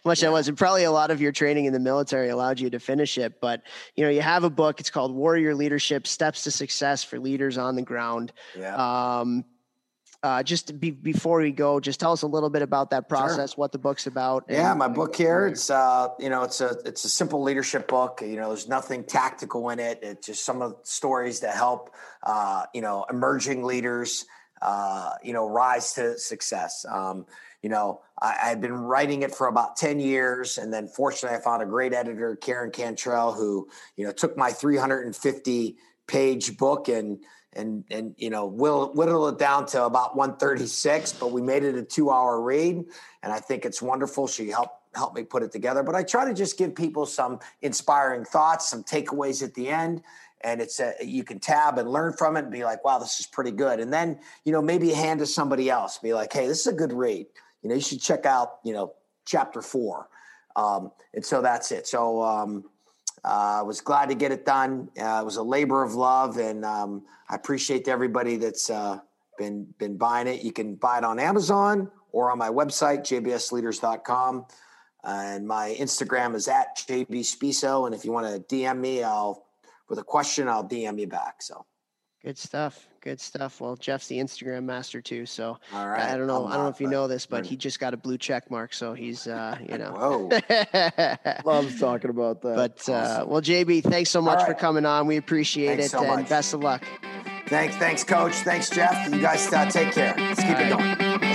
much yeah. that was. And probably a lot of your training in the military allowed you to finish it. But you know, you have a book. It's called Warrior Leadership: Steps to Success for Leaders on the Ground. Yeah. Um, uh, just be, before we go, just tell us a little bit about that process, sure. what the book's about. Yeah, my book here. It's uh, you know, it's a it's a simple leadership book. You know, there's nothing tactical in it. It's just some of the stories that help uh, you know emerging leaders uh, you know rise to success. Um, you know, I, had been writing it for about 10 years. And then fortunately, I found a great editor, Karen Cantrell, who, you know, took my 350 page book and and and you know we'll whittle it down to about 136 but we made it a two hour read and i think it's wonderful. She helped helped me put it together. But i try to just give people some inspiring thoughts some takeaways at the end and it's a, you can tab and learn from it and be like wow this is pretty good. And then you know maybe hand to somebody else. Be like hey this is a good read. You know you should check out you know chapter four. Um, and so that's it. So um, I uh, was glad to get it done. Uh, it was a labor of love, and um, I appreciate everybody that's uh, been been buying it. You can buy it on Amazon or on my website, jbsleaders.com. and my Instagram is at jbspisso. And if you want to DM me, I'll with a question, I'll DM you back. So good stuff. Good stuff. Well, Jeff's the Instagram master too. So All right. I don't know. I'm I do not know if you know this, but he just got a blue check mark. So he's, uh, you know, Whoa. loves talking about that. But, uh, awesome. uh, well, JB, thanks so much right. for coming on. We appreciate thanks it. So and much. best of luck. Thanks. Thanks, coach. Thanks, Jeff. You guys uh, take care. Let's keep All it right. going.